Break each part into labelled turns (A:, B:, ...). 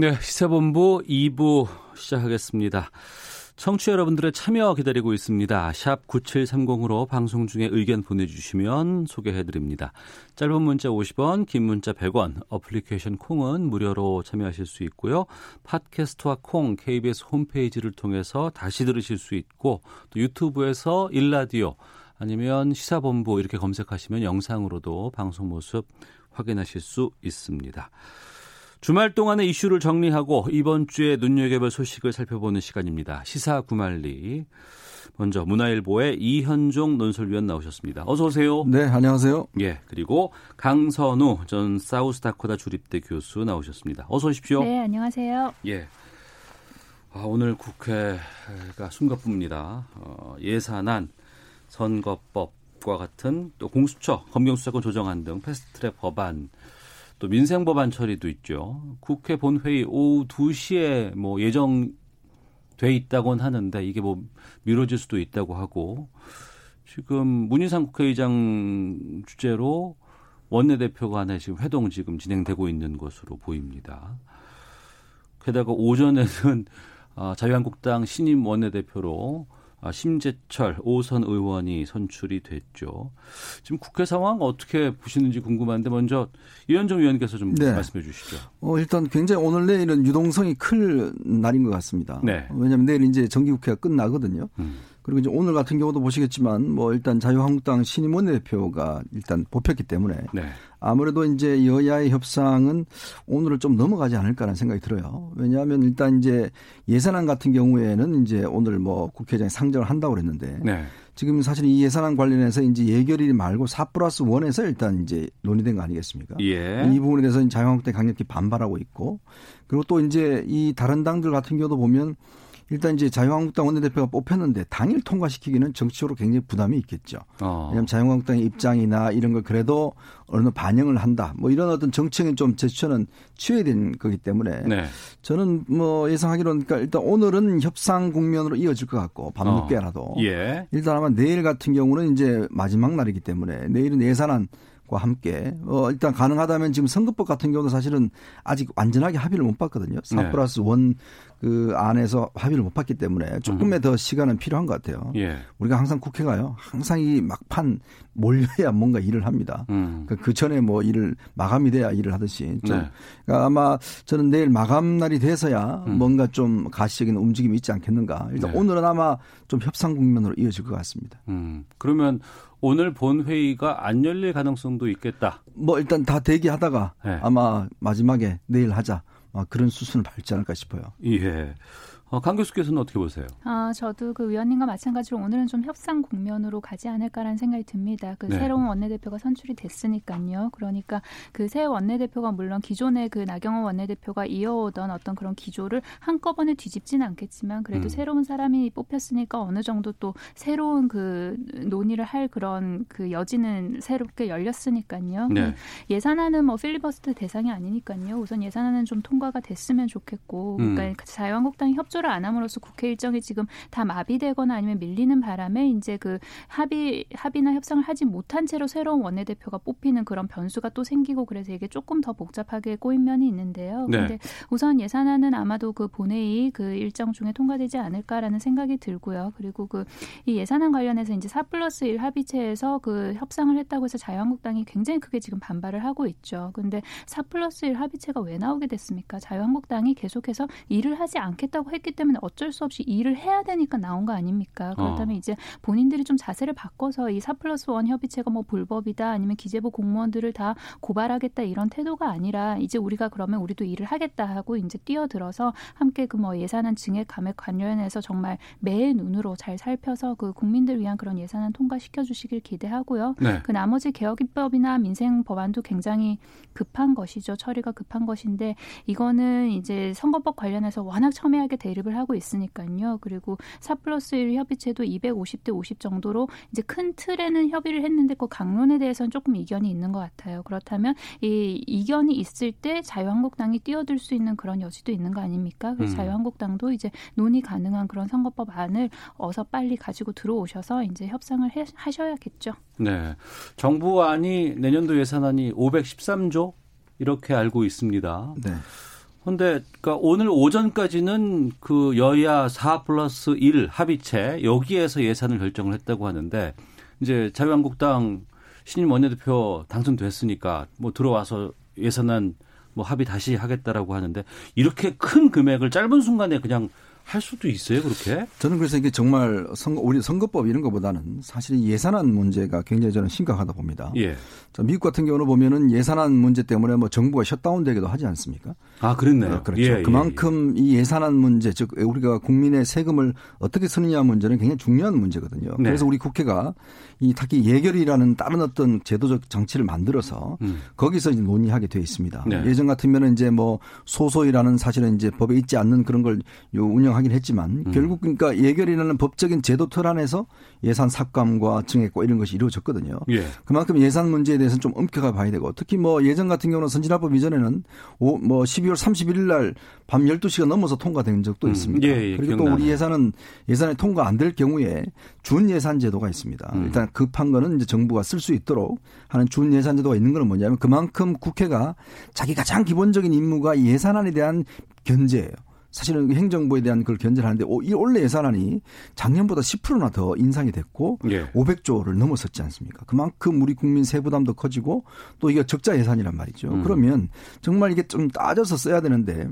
A: 네, 시사본부 2부 시작하겠습니다. 청취자 여러분들의 참여 기다리고 있습니다. 샵 9730으로 방송 중에 의견 보내주시면 소개해드립니다. 짧은 문자 50원, 긴 문자 100원, 어플리케이션 콩은 무료로 참여하실 수 있고요. 팟캐스트와 콩, KBS 홈페이지를 통해서 다시 들으실 수 있고 또 유튜브에서 일라디오 아니면 시사본부 이렇게 검색하시면 영상으로도 방송 모습 확인하실 수 있습니다. 주말 동안의 이슈를 정리하고 이번 주에 눈여겨볼 소식을 살펴보는 시간입니다. 시사 구말리. 먼저 문화일보의 이현종 논설위원 나오셨습니다. 어서 오세요.
B: 네, 안녕하세요.
A: 예, 그리고 강선우 전 사우스다코다 주립대 교수 나오셨습니다. 어서 오십시오.
C: 네, 안녕하세요.
A: 예. 아, 오늘 국회가 숨가쁩니다. 어, 예산안, 선거법과 같은 또 공수처, 검경수사권 조정안 등 패스트트랙 법안 또 민생 법안 처리도 있죠. 국회 본회의 오후 2시에 뭐 예정 돼 있다곤 하는데 이게 뭐 미뤄질 수도 있다고 하고 지금 문희상 국회의장 주재로 원내대표 간에 지금 회동 지금 진행되고 있는 것으로 보입니다. 게다가 오전에는 아, 자유한국당 신임 원내대표로 아, 심재철 오선 의원이 선출이 됐죠. 지금 국회 상황 어떻게 보시는지 궁금한데 먼저 이현정 위원께서 좀
B: 네.
A: 말씀해 주시죠.
B: 어, 일단 굉장히 오늘 내일은 유동성이 클 날인 것 같습니다.
A: 네.
B: 왜냐하면 내일 이제 정기국회가 끝나거든요.
A: 음.
B: 그리고 이제 오늘 같은 경우도 보시겠지만 뭐 일단 자유한국당 신임 원내대표가 일단 뽑혔기 때문에
A: 네.
B: 아무래도 이제 여야의 협상은 오늘을 좀 넘어가지 않을까라는 생각이 들어요. 왜냐하면 일단 이제 예산안 같은 경우에는 이제 오늘 뭐 국회의장이 상정을 한다고 그랬는데
A: 네.
B: 지금 사실 이 예산안 관련해서 이제 예결일 말고 4 플러스 1에서 일단 이제 논의된 거 아니겠습니까?
A: 예.
B: 이 부분에 대해서 자유한국당이 강력히 반발하고 있고 그리고 또 이제 이 다른 당들 같은 경우도 보면 일단 이제 자유한국당 원내대표가 뽑혔는데 당일 통과시키기는 정치적으로 굉장히 부담이 있겠죠.
A: 어.
B: 왜냐하면 자유한국당의 입장이나 이런 걸 그래도 어느 정도 반영을 한다. 뭐 이런 어떤 정책인 좀 제스처는 취해야 되는 거기 때문에
A: 네.
B: 저는 뭐 예상하기로는 그러니까 일단 오늘은 협상 국면으로 이어질 것 같고 밤늦게라도
A: 예.
B: 일단 아마 내일 같은 경우는 이제 마지막 날이기 때문에 내일은 예산안 과 함께 어 일단 가능하다면 지금 선거법 같은 경우도 사실은 아직 완전하게 합의를 못 봤거든요. 4
A: 네.
B: 플러스 1 그 안에서 합의를 못 봤기 때문에 조금의 더 시간은 필요한 것 같아요.
A: 예.
B: 우리가 항상 국회가요. 항상 이 막판 몰려야 뭔가 일을 합니다.
A: 음.
B: 그, 그 전에 뭐 일을 마감이 돼야 일을 하듯이 좀
A: 네.
B: 그러니까 아마 저는 내일 마감 날이 돼서야
A: 음.
B: 뭔가 좀 가시적인 움직임이 있지 않겠는가. 일단
A: 네.
B: 오늘은 아마 좀 협상 국면으로 이어질 것 같습니다.
A: 음. 그러면 오늘 본 회의가 안 열릴 가능성도 있겠다.
B: 뭐 일단 다 대기하다가
A: 네.
B: 아마 마지막에 내일 하자 아, 그런 수순을 밟지 않을까 싶어요.
A: 예. 어, 강 교수께서는 어떻게 보세요?
C: 아, 저도 그 위원님과 마찬가지로 오늘은 좀 협상 국면으로 가지 않을까라는 생각이 듭니다. 그
A: 네.
C: 새로운 원내대표가 선출이 됐으니까요. 그러니까 그 새 원내대표가 물론 기존의 그 나경원 원내대표가 이어오던 어떤 그런 기조를 한꺼번에 뒤집지는 않겠지만 그래도
A: 음.
C: 새로운 사람이 뽑혔으니까 어느 정도 또 새로운 그 논의를 할 그런 그 여지는 새롭게 열렸으니까요.
A: 네.
C: 예산안은 뭐 필리버스터 대상이 아니니까요. 우선 예산안은 좀 통과가 됐으면 좋겠고,
A: 음.
C: 그러니까 자유한국당이 협조 를 안 함으로써 국회 일정이 지금 다 마비되거나 아니면 밀리는 바람에 이제 그 합의 합의나 협상을 하지 못한 채로 새로운 원내대표가 뽑히는 그런 변수가 또 생기고 그래서 이게 조금 더 복잡하게 꼬인 면이 있는데요.
A: 네.
C: 근데 우선 예산안은 아마도 그 본회의 그 일정 중에 통과되지 않을까라는 생각이 들고요. 그리고 그 이 예산안 관련해서 이제 4 플러스 1 합의체에서 그 협상을 했다고 해서 자유한국당이 굉장히 크게 지금 반발을 하고 있죠. 근데 4 플러스 1 합의체가 왜 나오게 됐습니까? 자유한국당이 계속해서 일을 하지 않겠다고 했기 했기 때문에 어쩔 수 없이 일을 해야 되니까 나온 거 아닙니까? 그렇다면
A: 어.
C: 이제 본인들이 좀 자세를 바꿔서 이4 플러스 원 협의체가 뭐 불법이다 아니면 기재부 공무원들을 다 고발하겠다 이런 태도가 아니라 이제 우리가 그러면 우리도 일을 하겠다 하고 이제 뛰어들어서 함께 그 뭐 예산안 증액 감액 관련해서 정말 매의 눈으로 잘 살펴서 그 국민들 위한 그런 예산안 통과시켜 주시길 기대하고요.
A: 네.
C: 그 나머지 개혁 입법이나 민생 법안도 굉장히 급한 것이죠. 처리가 급한 것인데 이거는 이제 선거법 관련해서 워낙 첨예하게 대립 을 하고 있으니까요. 그리고 4 플러스 1 협의체도 250대 50 정도로 이제 큰 틀에는 협의를 했는데 그 강론에 대해서는 조금 이견이 있는 것 같아요. 그렇다면 이 이견이 있을 때 자유한국당이 뛰어들 수 있는 그런 여지도 있는 거 아닙니까? 그래서
A: 음.
C: 자유한국당도 이제 논의 가능한 그런 선거법 안을 어서 빨리 가지고 들어오셔서 이제 협상을 해, 하셔야겠죠.
A: 네. 정부안이 내년도 예산안이 513조 이렇게 알고 있습니다.
B: 네.
A: 근데 그러니까 오늘 오전까지는 그 여야 4 플러스 1 합의체 여기에서 예산을 결정을 했다고 하는데 이제 자유한국당 신임 원내대표 당선됐으니까 뭐 들어와서 예산안 뭐 합의 다시 하겠다라고 하는데 이렇게 큰 금액을 짧은 순간에 그냥 할 수도 있어요 그렇게?
B: 저는 그래서 이게 정말 선거, 우리 선거법 이런 것보다는 사실 이 예산안 문제가 굉장히 저는 심각하다 봅니다.
A: 예.
B: 자, 미국 같은 경우는 보면은 예산안 문제 때문에 뭐 정부가 셧다운 되기도 하지 않습니까?
A: 아 그랬네요.
B: 어, 그렇죠.
A: 예, 예,
B: 그만큼 이 예산안 문제, 즉 우리가 국민의 세금을 어떻게 쓰느냐 문제는 굉장히 중요한 문제거든요.
A: 네.
B: 그래서 우리 국회가 이 특히 예결이라는 다른 어떤 제도적 장치를 만들어서
A: 음.
B: 거기서 이제 논의하게 돼 있습니다.
A: 네.
B: 예전 같으면은 이제 뭐 소소이라는 사실은 이제 법에 있지 않는 그런 걸 요 운영하긴 했지만
A: 음.
B: 결국 그러니까 예결이라는 법적인 제도 틀 안에서 예산 삭감과 증액과 이런 것이 이루어졌거든요.
A: 예.
B: 그만큼 예산 문제에 대해서는 좀 엄격하게 봐야 되고 특히 뭐 예전 같은 경우는 선진화법 이전에는 오, 뭐 12월 31일 날 밤 12시가 넘어서 통과된 적도
A: 음,
B: 있습니다.
A: 예, 예,
B: 그리고 또
A: 기억나네요.
B: 우리 예산은 예산에 통과 안 될 경우에 준 예산 제도가 있습니다.
A: 음.
B: 일단 급한 거는 이제 정부가 쓸 수 있도록 하는 준 예산 제도가 있는 거는 뭐냐면 그만큼 국회가 자기 가장 기본적인 임무가 예산안에 대한 견제예요. 사실은 행정부에 대한 그걸 견제를 하는데 오- 이 올해 예산안이 작년보다 10%나 더 인상이 됐고
A: 예.
B: 500조를 넘어섰지 않습니까? 그만큼 우리 국민 세부담도 커지고 또 이게 적자 예산이란 말이죠.
A: 음.
B: 그러면 정말 이게 좀 따져서 써야 되는데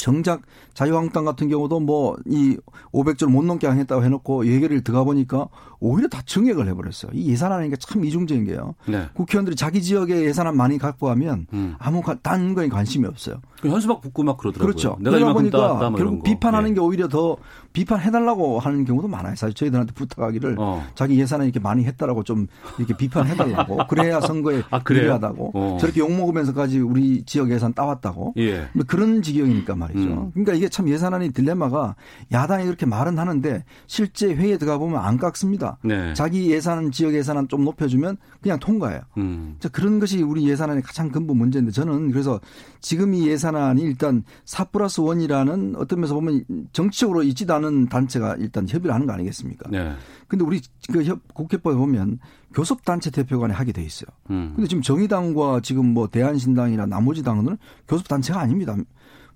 B: 정작 자유한국당 같은 경우도 뭐 이 500조를 못 넘게 하겠다고 해놓고 예결을 들어가 보니까 오히려 다 증액을 해버렸어요. 이 예산안이니까 참 이중적인 게요.
A: 네.
B: 국회의원들이 자기 지역에 예산안 많이 갖고 하면
A: 음.
B: 아무 가- 딴 거에 관심이 없어요.
A: 그 현수막 붙고 막 그러더라고요.
B: 그렇죠.
A: 내가
B: 그러다 보니까
A: 뭐 이런
B: 결국
A: 거.
B: 비판하는
A: 예.
B: 게 오히려 더 비판해달라고 하는 경우도 많아요. 사실 저희들한테 부탁하기를
A: 어.
B: 자기 예산을 이렇게 많이 했다라고 좀 이렇게 비판해달라고 그래야 선거에
A: 아?
B: 유리하다고
A: 어.
B: 저렇게 욕 먹으면서까지 우리 지역 예산 따왔다고
A: 예.
B: 뭐 그런 지경이니까 말이죠.
A: 음.
B: 그러니까 이게 참 예산안의 딜레마가 야당이 그렇게 말은 하는데 실제 회의에 들어가 보면 안 깎습니다.
A: 네.
B: 자기 예산 지역 예산안 좀 높여주면 그냥 통과해요.
A: 음.
B: 자, 그런 것이 우리 예산안의 가장 근본 문제인데 저는 그래서 지금 이 예산 안이 일단 4 플러스 1이라는 어떤 면에서 보면 정치적으로 있지도 않은 단체가 일단 협의를 하는 거 아니겠습니까?
A: 네.
B: 근데 우리 그 협, 국회법에 보면 교섭단체 대표 간에 하게 돼 있어요.
A: 음.
B: 근데 지금 정의당과 지금 뭐 대한신당이나 나머지 당은 교섭단체가 아닙니다.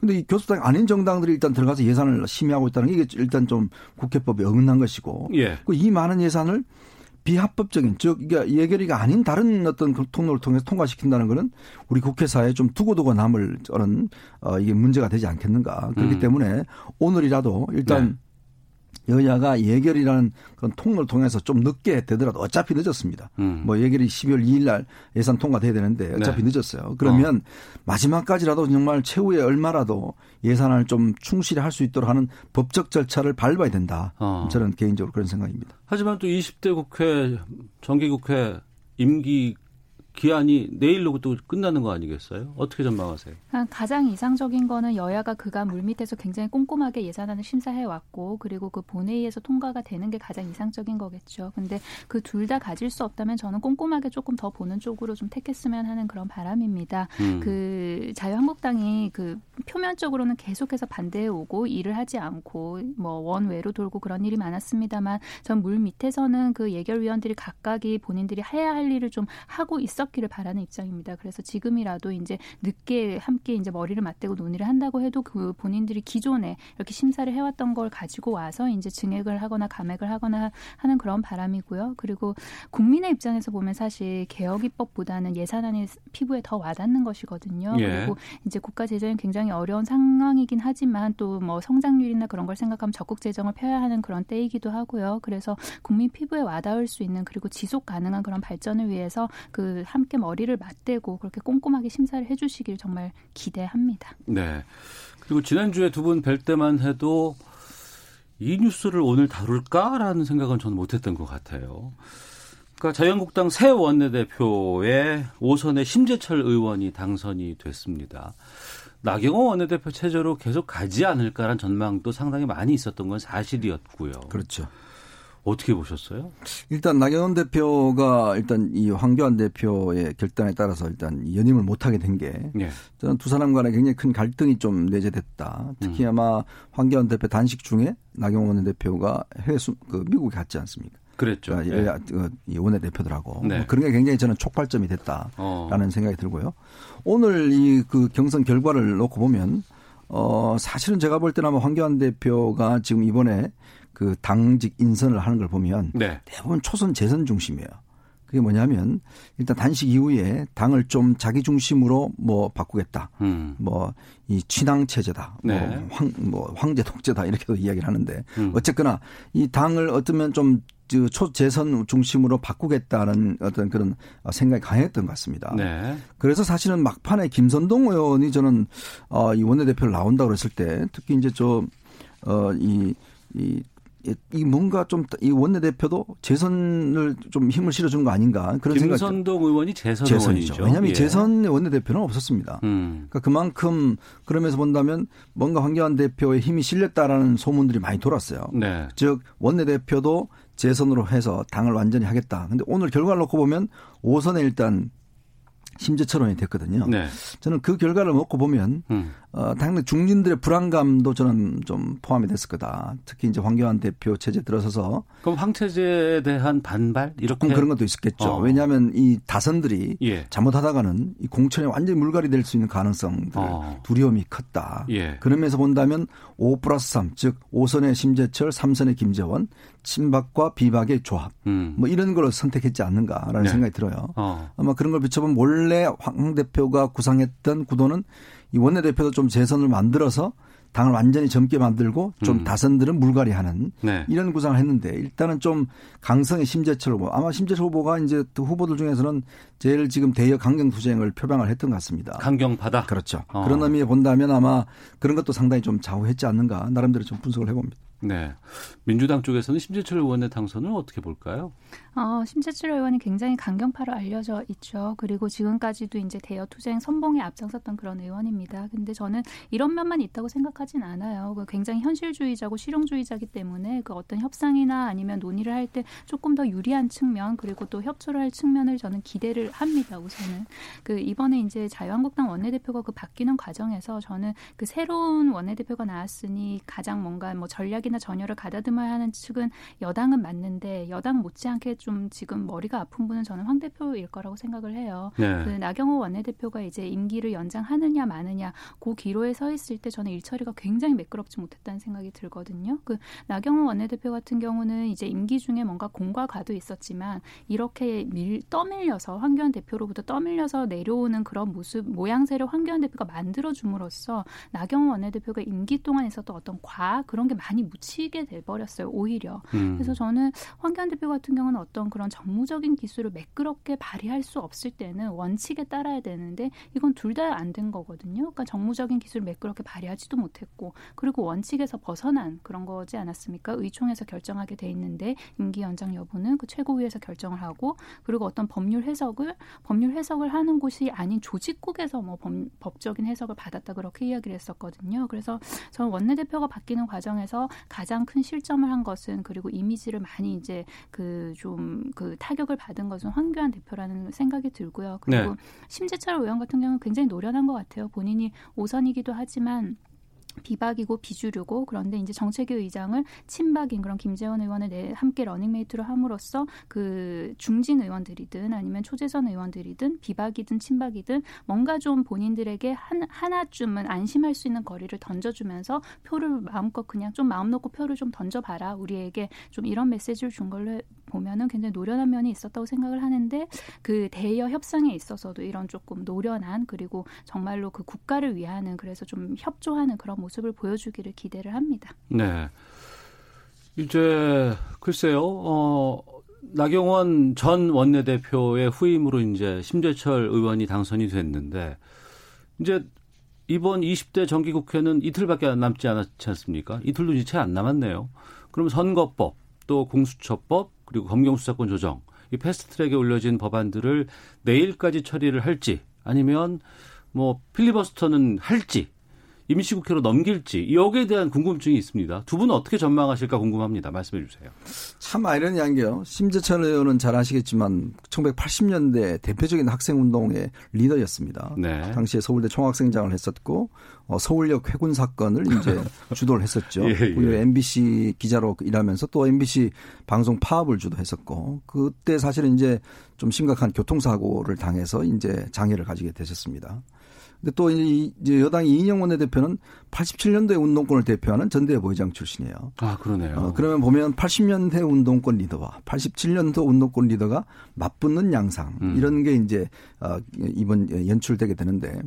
B: 근데 이 교섭당 아닌 정당들이 일단 들어가서 예산을 심의하고 있다는 게 이게 일단 좀 국회법에 어긋난 것이고
A: 예.
B: 그 이 많은 예산을 비합법적인 즉 이게 예결위가 아닌 다른 어떤 그 통로를 통해서 통과시킨다는 거는 우리 국회사에 좀 두고두고 남을 저는 어 이게 문제가 되지 않겠는가 그렇기
A: 음.
B: 때문에 오늘이라도 일단
A: 네.
B: 여야가 예결이라는 그런 통로를 통해서 좀 늦게 되더라도 어차피 늦었습니다.
A: 음.
B: 뭐 예결이 12월 2일 날 예산 통과돼야 되는데 어차피
A: 네.
B: 늦었어요. 그러면 마지막까지라도 정말 최후에 얼마라도 예산안을 좀 충실히 할 수 있도록 하는 법적 절차를 밟아야 된다.
A: 어.
B: 저는 개인적으로 그런 생각입니다.
A: 하지만 또 20대 국회 정기국회 임기 기한이 내일로 또 끝나는 거 아니겠어요? 어떻게 전망하세요?
C: 아, 가장 이상적인 거는 여야가 그간 물밑에서 굉장히 꼼꼼하게 예산안을 심사해 왔고 그리고 그 본회의에서 통과가 되는 게 가장 이상적인 거겠죠. 근데 그 둘 다 가질 수 없다면 저는 꼼꼼하게 조금 더 보는 쪽으로 좀 택했으면 하는 그런 바람입니다.
A: 음.
C: 그 자유한국당이 그 표면적으로는 계속해서 반대해 오고 일을 하지 않고 뭐 원외로 돌고 그런 일이 많았습니다만 전 물 밑에서는 그 예결위원들이 각각이 본인들이 해야 할 일을 좀 하고 있었. 늦었기를 바라는 입장입니다. 그래서 지금이라도 이제 늦게 함께 이제 머리를 맞대고 논의를 한다고 해도 그 본인들이 기존에 이렇게 심사를 해왔던 걸 가지고 와서 이제 증액을 하거나 감액을 하거나 하는 그런 바람이고요. 그리고 국민의 입장에서 보면 사실 개혁 입법보다는 예산안이 피부에 더 와닿는 것이거든요.
A: 예.
C: 그리고 이제 국가 재정이 굉장히 어려운 상황이긴 하지만 또 뭐 성장률이나 그런 걸 생각하면 적극 재정을 펴야 하는 그런 때이기도 하고요. 그래서 국민 피부에 와닿을 수 있는 그리고 지속 가능한 그런 발전을 위해서 그 함께 머리를 맞대고 그렇게 꼼꼼하게 심사를 해주시길 정말 기대합니다.
A: 네. 그리고 지난주에 두 분 뵐 때만 해도 이 뉴스를 오늘 다룰까라는 생각은 저는 못했던 것 같아요. 그러니까 자유한국당 새 원내대표의 오선의 심재철 의원이 당선이 됐습니다. 나경원 원내대표 체제로 계속 가지 않을까라는 전망도 상당히 많이 있었던 건 사실이었고요.
B: 그렇죠.
A: 어떻게 보셨어요?
B: 일단 나경원 대표가 일단 이 황교안 대표의 결단에 따라서 일단 연임을 못하게 된게
A: 예.
B: 저는 두 사람 간에 굉장히 큰 갈등이 좀 내재됐다. 특히
A: 음.
B: 아마 황교안 대표 단식 중에 나경원 대표가 해외 수, 그 미국에 갔지 않습니까?
A: 그랬죠.
B: 그러니까
A: 예.
B: 여야 그, 이 원내 대표들하고
A: 네.
B: 뭐 그런 게 굉장히 저는 촉발점이 됐다라는
A: 어.
B: 생각이 들고요. 오늘 이 그 경선 결과를 놓고 보면 어 사실은 제가 볼 때는 아마 황교안 대표가 지금 이번에 그 당직 인선을 하는 걸 보면
A: 네.
B: 대부분 초선 재선 중심이에요. 그게 뭐냐면 일단 단식 이후에 당을 좀 자기 중심으로 뭐 바꾸겠다.
A: 음.
B: 뭐이 친황 체제다.
A: 네.
B: 뭐, 황, 뭐 황제 독재다 이렇게도 이야기를 하는데
A: 음.
B: 어쨌거나 이 당을 어쩌면 좀 초재선 중심으로 바꾸겠다는 어떤 그런 생각이 강했던 것 같습니다.
A: 네.
B: 그래서 사실은 막판에 김선동 의원이 저는 어, 이 원내대표를 나온다고 그랬을 때 특히 이제 좀어이 이 이, 이 뭔가 좀 이 원내대표도 재선을 좀 힘을 실어준 거 아닌가 그런 생각이
A: 김선동 의원이 재선
B: 재선이죠.
A: 의원이죠.
B: 왜냐하면
A: 예.
B: 재선 원내대표는 없었습니다.
A: 음.
B: 그러니까 그만큼 그러면서 본다면 뭔가 황교안 대표의 힘이 실렸다라는 소문들이 많이 돌았어요.
A: 네.
B: 즉 원내대표도 재선으로 해서 당을 완전히 하겠다. 근데 오늘 결과를 놓고 보면 5선에 일단 심재철원이 됐거든요.
A: 네.
B: 저는 그 결과를 놓고 보면
A: 음.
B: 어, 당연히 중진들의 불안감도 저는 좀 포함이 됐을 거다. 특히 이제 황교안 대표 체제 들어서서
A: 그럼 황체제에 대한 반발 이렇게
B: 그런 것도 있었겠죠.
A: 어.
B: 왜냐하면 이 다선들이
A: 예.
B: 잘못하다가는 이 공천에 완전히 물갈이 될 수 있는 가능성들
A: 어.
B: 두려움이 컸다.
A: 예.
B: 그러면서 본다면 5 플러스 3, 즉 5선의 심재철, 3선의 김재원, 친박과 비박의 조합.
A: 음.
B: 뭐 이런 걸 선택했지 않는가라는
A: 네.
B: 생각이 들어요.
A: 어.
B: 아마 그런 걸 비춰보면 원래 황 대표가 구상했던 구도는 이 원내대표도 좀 재선을 만들어서 당을 완전히 젊게 만들고 좀
A: 음.
B: 다선들은 물갈이하는
A: 네.
B: 이런 구상을 했는데 일단은 좀 강성의 심재철 후보 아마 심재철 후보가 이제 또 후보들 중에서는 제일 지금 대여 강경 투쟁을 표방을 했던 것 같습니다.
A: 강경파다.
B: 그렇죠.
A: 어.
B: 그런 의미에 본다면 아마 그런 것도 상당히 좀 좌우했지 않는가 나름대로 좀 분석을 해봅니다.
A: 네. 민주당 쪽에서는 심재철 의원의 당선을 어떻게 볼까요?
C: 어, 심재철 의원이 굉장히 강경파로 알려져 있죠. 그리고 지금까지도 이제 대여 투쟁 선봉에 앞장섰던 그런 의원입니다. 근데 저는 이런 면만 있다고 생각하진 않아요. 그 굉장히 현실주의자고 실용주의자기 때문에 그 어떤 협상이나 아니면 논의를 할 때 조금 더 유리한 측면 그리고 또 협조를 할 측면을 저는 기대를 합니다. 우선은 그 이번에 이제 자유한국당 원내대표가 그 바뀌는 과정에서 저는 그 새로운 원내대표가 나왔으니 가장 뭔가 뭐 전략이나 전열을 가다듬어야 하는 측은 여당은 맞는데 여당 못지않게 좀 지금 머리가 아픈 분은 저는 황 대표일 거라고 생각을 해요. 그
A: 네.
C: 나경호 원내대표가 이제 임기를 연장하느냐 마느냐 그 기로에 서 있을 때 저는 일처리가 굉장히 매끄럽지 못했다는 생각이 들거든요. 그 나경호 원내대표 같은 경우는 이제 임기 중에 뭔가 공과 과도 있었지만 이렇게 밀 떠밀려서 황교안 대표로부터 떠밀려서 내려오는 그런 모습 모양새를 황교안 대표가 만들어 줌으로써 나경호 원내대표가 임기 동안 있었던 어떤 과 그런 게 많이 묻히게 돼 버렸어요. 오히려.
A: 음.
C: 그래서 저는 황교안 대표 같은 경우는 어떤 그런 정무적인 기술을 매끄럽게 발휘할 수 없을 때는 원칙에 따라야 되는데 이건 둘 다 안 된 거거든요. 그러니까 정무적인 기술을 매끄럽게 발휘하지도 못했고 그리고 원칙에서 벗어난 그런 거지 않았습니까? 의총에서 결정하게 돼 있는데 임기 연장 여부는 그 최고위에서 결정을 하고 그리고 어떤 법률 해석을 법률 해석을 하는 곳이 아닌 조직국에서 뭐 법, 법적인 해석을 받았다 그렇게 이야기를 했었거든요. 그래서 저는 원내대표가 바뀌는 과정에서 가장 큰 실점을 한 것은 그리고 이미지를 많이 이제 그좀 그 타격을 받은 것은 황교안 대표라는 생각이 들고요. 그리고
A: 네.
C: 심재철 의원 같은 경우는 굉장히 노련한 것 같아요. 본인이 오선이기도 하지만 비박이고 비주류고 그런데 이제 정책위 의장을 친박인 그런 김재원 의원을 내 함께 러닝메이트로 함으로써 그 중진 의원들이든 아니면 초재선 의원들이든 비박이든 친박이든 뭔가 좀 본인들에게 한 하나쯤은 안심할 수 있는 거리를 던져주면서 표를 마음껏 그냥 좀 마음 놓고 표를 좀 던져봐라. 우리에게 좀 이런 메시지를 준 걸로 보면은 굉장히 노련한 면이 있었다고 생각을 하는데 그 대여 협상에 있어서도 이런 조금 노련한 그리고 정말로 그 국가를 위하는 그래서 좀 협조하는 그런 모습을 보여주기를 기대를 합니다.
A: 네. 이제 글쎄요. 어 나경원 전 원내대표의 후임으로 이제 심재철 의원이 당선이 됐는데 이제 이번 20대 정기국회는 이틀밖에 남지 않았지 않습니까? 이틀도 채안 남았네요. 그럼 선거법, 또 공수처법, 그리고 검경수사권 조정, 이 패스트트랙에 올려진 법안들을 내일까지 처리를 할지 아니면 뭐 필리버스터는 할지 임시국회로 넘길지 여기에 대한 궁금증이 있습니다. 두 분은 어떻게 전망하실까 궁금합니다. 말씀해 주세요.
B: 참 아이러니한 게요. 심재철 의원은 잘 아시겠지만 1980년대 대표적인 학생운동의 리더였습니다. 네. 당시에 서울대 총학생장을 했었고 어, 서울역 회군 사건을 이제 주도를 했었죠. 예, 예. MBC 기자로 일하면서 또 MBC 방송 파업을 주도했었고 그때 사실은 이제 좀 심각한 교통사고를 당해서 이제 장애를 가지게 되셨습니다. 근데 또 이제 여당 이인영 원내대표는 87년도에 운동권을 대표하는 전대회 부회장 출신이에요.
A: 아, 그러네요. 어,
B: 그러면 보면 80년대 운동권 리더와 87년도 운동권 리더가 맞붙는 양상 음. 이런 게 이제 어, 이번 연출되게 되는데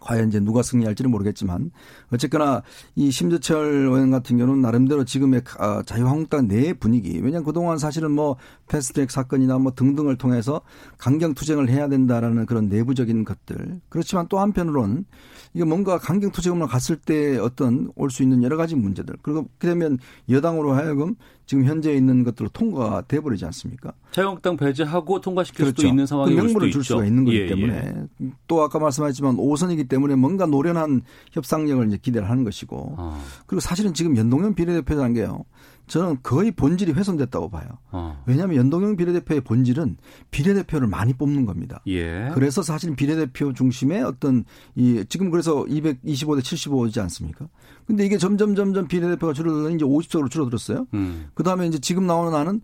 B: 과연 이제 누가 승리할지는 모르겠지만 어쨌거나 이 심재철 의원 같은 경우는 나름대로 지금의 아, 자유한국당 내 분위기 왜냐하면 그동안 사실은 뭐 패스트트랙 사건이나 뭐 등등을 통해서 강경 투쟁을 해야 된다라는 그런 내부적인 것들 그렇지만 또 한편으로는 이게 뭔가 강경 투쟁으로 갔을 때 어떤 올 수 있는 여러 가지 문제들 그리고 그러면 여당으로 하여금 지금 현재 있는 것들로 통과가 돼버리지 않습니까?
A: 자유한국당 배제하고 통과시킬 그렇죠. 수도 있는 상황이
B: 그 명분을
A: 줄
B: 수가 있는 거기 예, 때문에 예. 또 아까 말씀하셨지만 5선이기 때문에 뭔가 노련한 협상력을 이제 기대를 하는 것이고 아. 그리고 사실은 지금 연동형 비례대표라는 게요. 저는 거의 본질이 훼손됐다고 봐요. 어. 왜냐하면 연동형 비례대표의 본질은 비례대표를 많이 뽑는 겁니다. 예. 그래서 사실 비례대표 중심의 어떤 이 지금 그래서 225대 75지 않습니까? 근데 이게 점점 점점 비례대표가 줄어들더니 이제 50석으로 줄어들었어요. 음. 그다음에 이제 지금 나오는 안은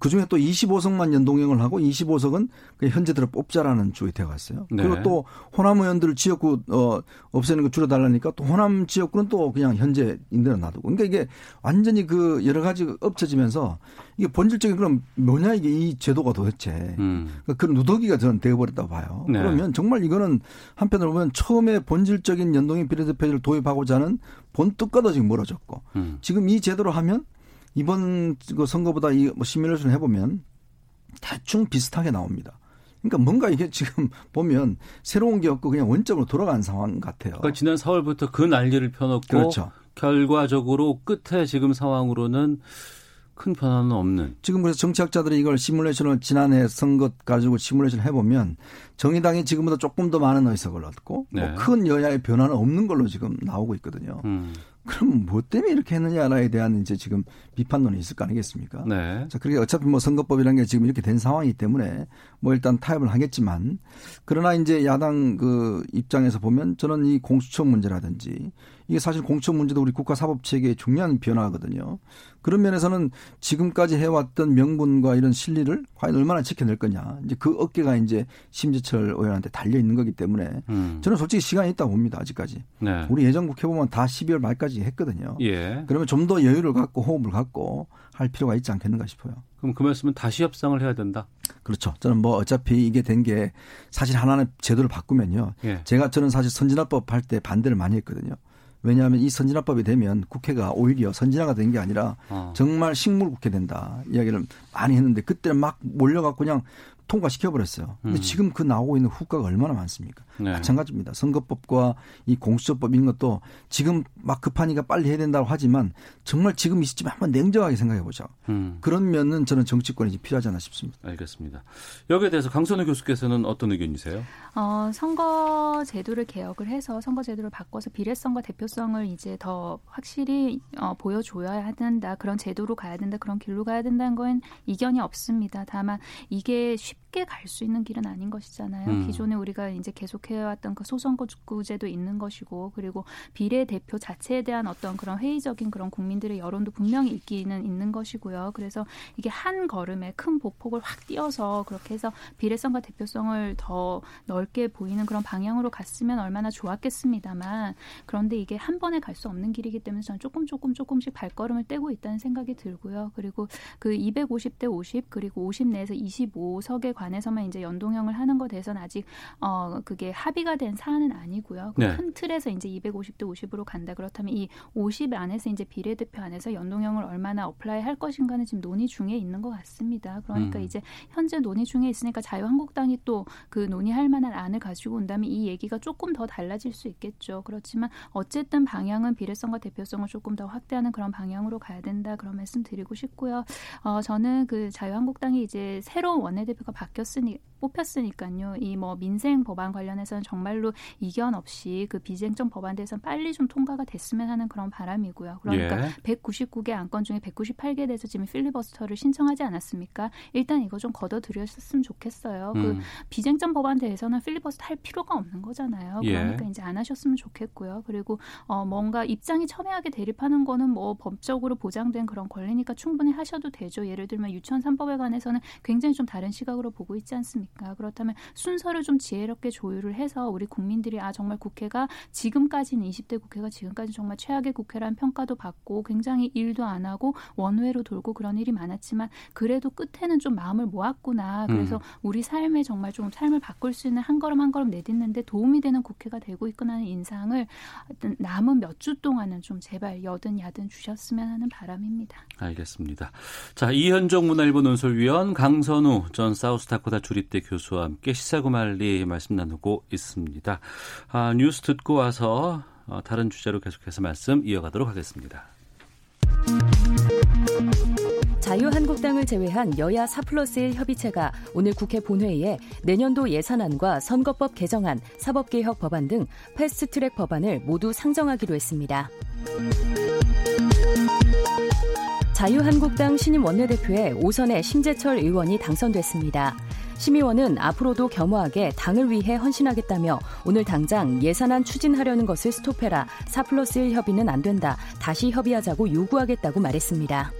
B: 그중에 또 25석만 연동형을 하고 25석은 현재대로 뽑자라는 쪽이 되어 갔어요. 네. 그리고 또 호남 의원들을 지역구 어 없애는 거 줄여 달라니까 또 호남 지역구는 또 그냥 현재 인대로 놔두고. 그러니까 이게 완전히 그 여러 가지 엎쳐지면서 이게 본질적인 그럼 뭐냐 이게 이 제도가 도대체 음. 그러니까 그런 누더기가 저는 되어 버렸다고 봐요. 네. 그러면 정말 이거는 한편으로 보면 처음에 본질적인 연동형 비례대표제를 도입하고자 하는 본 뜻과도 지금 멀어졌고 음. 지금 이 제도로 하면 이번 그 선거보다 이 뭐 시뮬레이션 해보면 대충 비슷하게 나옵니다. 그러니까 뭔가 이게 지금 보면 새로운 게 없고 그냥 원점으로 돌아간 상황 같아요.
A: 그러니까 지난 4월부터 그 난리를 펴놓고 그렇죠. 결과적으로 끝에 지금 상황으로는 큰 변화는 없는.
B: 지금 그래서 정치학자들이 이걸 시뮬레이션을 지난해 선거 가지고 시뮬레이션 해보면 정의당이 지금보다 조금 더 많은 의석을 얻고 뭐 네. 뭐큰 여야의 변화는 없는 걸로 지금 나오고 있거든요. 음. 그럼 뭐 때문에 이렇게 했느냐에 대한 이제 지금 비판론이 있을 거 아니겠습니까? 네. 자, 그렇게 어차피 뭐 선거법이라는 게 지금 이렇게 된 상황이기 때문에 뭐 일단 타협을 하겠지만 그러나 이제 야당 그 입장에서 보면 저는 이 공수처 문제라든지 이게 사실 공천 문제도 우리 국가 사법 체계의 중요한 변화거든요. 그런 면에서는 지금까지 해왔던 명분과 이런 실리를 과연 얼마나 지켜낼 거냐. 이제 그 어깨가 이제 심지철 의원한테 달려 있는 거기 때문에 음. 저는 솔직히 시간이 있다고 봅니다. 아직까지. 네. 우리 예전 국회 보면 다 12월 말까지 했거든요. 예. 그러면 좀 더 여유를 갖고 호흡을 갖고 할 필요가 있지 않겠는가 싶어요.
A: 그럼 그 말씀은 다시 협상을 해야 된다?
B: 그렇죠. 저는 뭐 어차피 이게 된 게 사실 하나는 제도를 바꾸면요. 예. 제가 저는 사실 선진화법 할 때 반대를 많이 했거든요. 왜냐하면 이 선진화법이 되면 국회가 오히려 선진화가 된 게 아니라 어. 정말 식물 국회 된다 이야기를 많이 했는데 그때는 막 몰려갖고 그냥 통과시켜버렸어요. 근데 음. 지금 그 나오고 있는 후과가 얼마나 많습니까? 네. 마찬가지입니다. 선거법과 이 공수처법 이런 것도 지금 막 급하니까 빨리 해야 된다고 하지만 정말 지금 이 시점에 한번 냉정하게 생각해 보죠. 음. 그런 면은 저는 정치권이 필요하지 않나 싶습니다.
A: 알겠습니다. 여기에 대해서 강선우 교수께서는 어떤 의견이세요?
C: 어, 선거 제도를 개혁을 해서 선거 제도를 바꿔서 비례성과 대표성을 이제 더 확실히 어, 보여줘야 된다. 그런 제도로 가야 된다. 그런 길로 가야 된다는 건 이견이 없습니다. 다만 이게 쉽 much. 쉽게 갈 수 있는 길은 아닌 것이잖아요.
A: 음.
C: 기존에 우리가 이제 계속해왔던 그 소선거구제도 있는 것이고 그리고 비례대표 자체에 대한 어떤 그런 회의적인 그런 국민들의 여론도 분명히 있기는 있는 것이고요. 그래서 이게 한 걸음에 큰 보폭을 확 띄어서 그렇게 해서 비례성과 대표성을 더 넓게 보이는 그런 방향으로 갔으면 얼마나 좋았겠습니다만 그런데 이게 한 번에 갈 수 없는 길이기 때문에 저는 조금 조금 조금씩 발걸음을 떼고 있다는 생각이 들고요. 그리고 그 250대 50 그리고 50 내에서 25석에 관 해서만 이제 연동형을 하는 것에 대해서는 아직 어 그게 합의가 된 사안은 아니고요. 그
A: 네.
C: 큰 틀에서 이제 250대 50으로 간다 그렇다면 이 50 안에서 이제 비례대표 안에서 연동형을 얼마나 apply 할 것인가는 지금 논의 중에 있는 것 같습니다. 그러니까
A: 음.
C: 이제 현재 논의 중에 있으니까 자유한국당이 또 그 논의할 만한 안을 가지고 온다면 이 얘기가 조금 더 달라질 수 있겠죠. 그렇지만 어쨌든 방향은 비례성과 대표성을 조금 더 확대하는 그런 방향으로 가야 된다 그런 말씀 드리고 싶고요. 어 저는 그 자유한국당이 이제 새로운 원내대표가 바 뀌었으니 뽑혔으니까요. 이 뭐 민생 법안 관련해서는 정말로 이견 없이 그 비쟁점 법안 대해서 빨리 좀 통과가 됐으면 하는 그런 바람이고요. 그러니까
A: 예.
C: 199개 안건 중에 198개에 대해서 지금 필리버스터를 신청하지 않았습니까? 일단 이거 좀 걷어들였으면 좋겠어요. 그
A: 음.
C: 비쟁점 법안 대해서는 필리버스터 할 필요가 없는 거잖아요.
A: 예.
C: 그러니까 이제 안 하셨으면 좋겠고요. 그리고 어 뭔가 입장이 첨예하게 대립하는 거는 뭐 법적으로 보장된 그런 권리니까 충분히 하셔도 되죠. 예를 들면 유치원 3법에 관해서는 굉장히 좀 다른 시각으로 보고 있지 않습니까? 그렇다면 순서를 좀 지혜롭게 조율을 해서 우리 국민들이 아 정말 국회가 지금까지는 20대 국회가 지금까지 정말 최악의 국회라는 평가도 받고 굉장히 일도 안 하고 원외로 돌고 그런 일이 많았지만 그래도 끝에는 좀 마음을 모았구나. 그래서
A: 음.
C: 우리 삶에 정말 좀 삶을 바꿀 수 있는 한 걸음 한 걸음 내딛는데 도움이 되는 국회가 되고 있구나 하는 인상을 남은 몇 주 동안은 좀 제발 여든 야든 주셨으면 하는 바람입니다.
A: 알겠습니다. 자, 이현종 문화일보 논설위원 강선우 전 사우스 다코타 주립대 교수와 함께 시사구말리 말씀 나누고 있습니다. 아, 뉴스 듣고 와서 어, 다른 주제로 계속해서 말씀 이어가도록 하겠습니다.
D: 자유한국당을 제외한 여야 4 플러스 1 협의체가 오늘 국회 본회의에 내년도 예산안과 선거법 개정안, 사법개혁 법안 등 패스트트랙 법안을 모두 상정하기로 했습니다. 자유한국당 신임 원내대표에 오선의 심재철 의원이 당선됐습니다. 심 의원은 앞으로도 겸허하게 당을 위해 헌신하겠다며 오늘 당장 예산안 추진하려는 것을 스톱해라. 4 플러스 1 협의는 안 된다. 다시 협의하자고 요구하겠다고 말했습니다.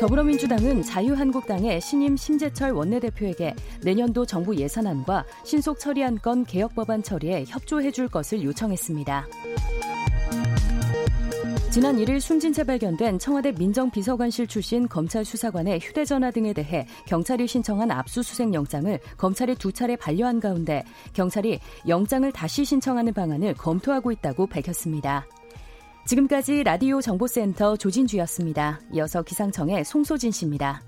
D: 더불어민주당은 자유한국당의 신임 심재철 원내대표에게 내년도 정부 예산안과 신속 처리한 건 개혁 법안 처리에 협조해 줄 것을 요청했습니다. 지난 1일 숨진 채 발견된 청와대 민정비서관실 출신 검찰 수사관의 휴대전화 등에 대해 경찰이 신청한 압수수색 영장을 검찰이 두 차례 반려한 가운데 경찰이 영장을 다시 신청하는 방안을 검토하고 있다고 밝혔습니다. 지금까지 라디오 정보센터 조진주였습니다. 이어서 기상청의 송소진 씨입니다.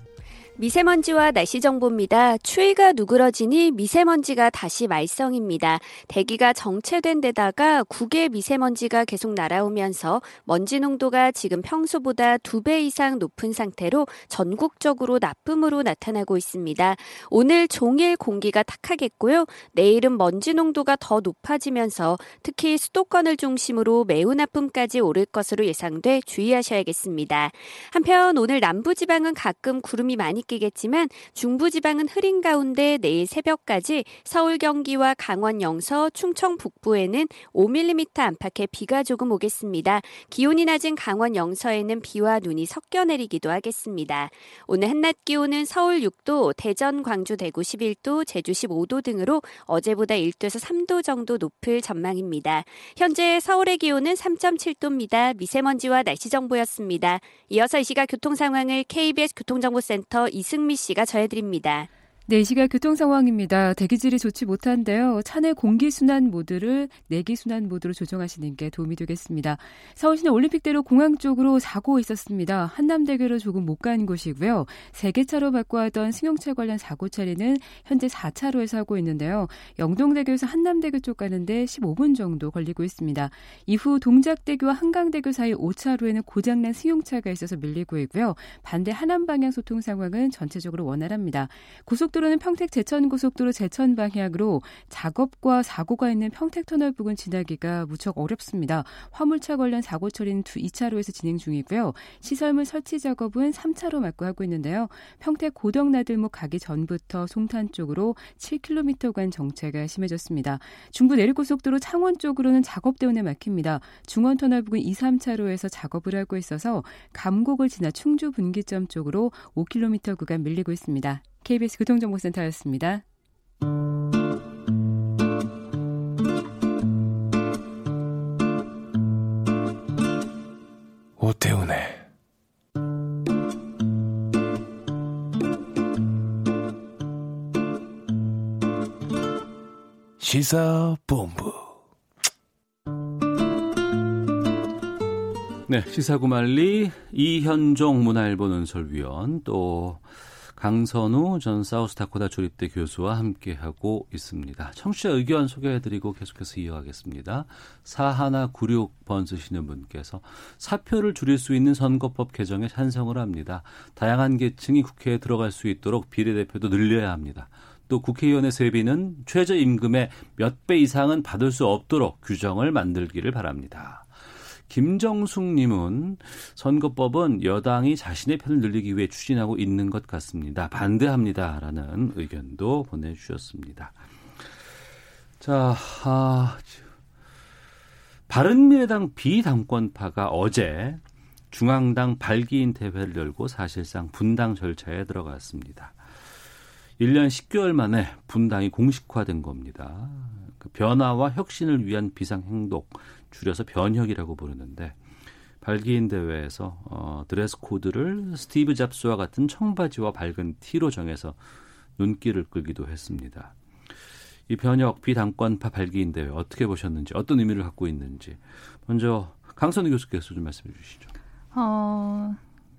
E: 미세먼지와 날씨 정보입니다. 추위가 누그러지니 미세먼지가 다시 말썽입니다. 대기가 정체된 데다가 국외 미세먼지가 계속 날아오면서 먼지 농도가 지금 평소보다 두 배 이상 높은 상태로 전국적으로 나쁨으로 나타나고 있습니다. 오늘 종일 공기가 탁하겠고요. 내일은 먼지 농도가 더 높아지면서 특히 수도권을 중심으로 매우 나쁨까지 오를 것으로 예상돼 주의하셔야겠습니다. 한편 오늘 남부 지방은 가끔 구름이 많이 끼겠지만 중부지방은 흐린 가운데 내일 새벽까지 서울 경기와 강원 영서 충청 북부에는 5mm 안팎의 비가 조금 오겠습니다. 기온이 낮은 강원 영서에는 비와 눈이 섞여 내리기도 하겠습니다. 오늘 한낮 기온은 서울 6도, 대전, 광주, 대구 11도, 제주 15도 등으로 어제보다 1도에서 3도 정도 높을 전망입니다. 현재 서울의 기온은 3.7도입니다. 미세먼지와 날씨 정보였습니다. 이어서 이 시각 교통 상황을 KBS 교통정보센터 이승미 씨가 전해드립니다.
F: 네, 이 시각 교통 상황입니다. 대기질이 좋지 못한데요. 차내 공기순환 모드를 내기순환 모드로 조정하시는 게 도움이 되겠습니다. 서울시내 올림픽대로 공항 쪽으로 사고 있었습니다. 한남대교로 조금 못 간 곳이고요. 세개 차로 바꿔왔던 승용차 관련 사고 처리는 현재 4차로에서 하고 있는데요. 영동대교에서 한남대교 쪽 가는데 15분 정도 걸리고 있습니다. 이후 동작대교와 한강대교 사이 5차로에는 고장난 승용차가 있어서 밀리고 있고요. 반대 하남 방향 소통 상황은 전체적으로 원활합니다. 고속 고속도로는 평택 제천고속도로 제천 방향으로 작업과 사고가 있는 평택 터널 부근 지나기가 무척 어렵습니다. 화물차 관련 사고 처리는 2차로에서 진행 중이고요. 시설물 설치 작업은 3차로 맞고 하고 있는데요. 평택 고덕나들목 가기 전부터 송탄 쪽으로 7km간 정체가 심해졌습니다. 중부 내륙고속도로 창원 쪽으로는 작업 때문에 막힙니다. 중원터널 부근 2, 3차로에서 작업을 하고 있어서 감곡을 지나 충주 분기점 쪽으로 5km 구간 밀리고 있습니다. KBS 교통정보센터였습니다.
G: 오태훈의 시사본부
A: 네, 시사구말리 이현종 문화일보 논설위원 또 강선우 전 사우스다코다 조립대 교수와 함께하고 있습니다. 청취자 의견 소개해드리고 계속해서 이어가겠습니다. 4196번 쓰시는 분께서 사표를 줄일 수 있는 선거법 개정에 찬성을 합니다. 다양한 계층이 국회에 들어갈 수 있도록 비례대표도 늘려야 합니다. 또 국회의원의 세비는 최저임금의 몇 배 이상은 받을 수 없도록 규정을 만들기를 바랍니다. 김정숙님은 선거법은 여당이 자신의 편을 늘리기 위해 추진하고 있는 것 같습니다. 반대합니다라는 의견도 보내주셨습니다. 자, 아, 바른미래당 비당권파가 어제 중앙당 발기인 대회를 열고 사실상 분당 절차에 들어갔습니다. 1년 10개월 만에 분당이 공식화된 겁니다. 그 변화와 혁신을 위한 비상행동, 줄여서 변혁이라고 부르는데 발기인 대회에서 어, 드레스 코드를 스티브 잡스와 같은 청바지와 밝은 티로 정해서 눈길을 끌기도 했습니다. 이 변혁 비당권파 발기인 대회 어떻게 보셨는지 어떤 의미를 갖고 있는지 먼저 강선우 교수께서 좀 말씀해 주시죠. 어,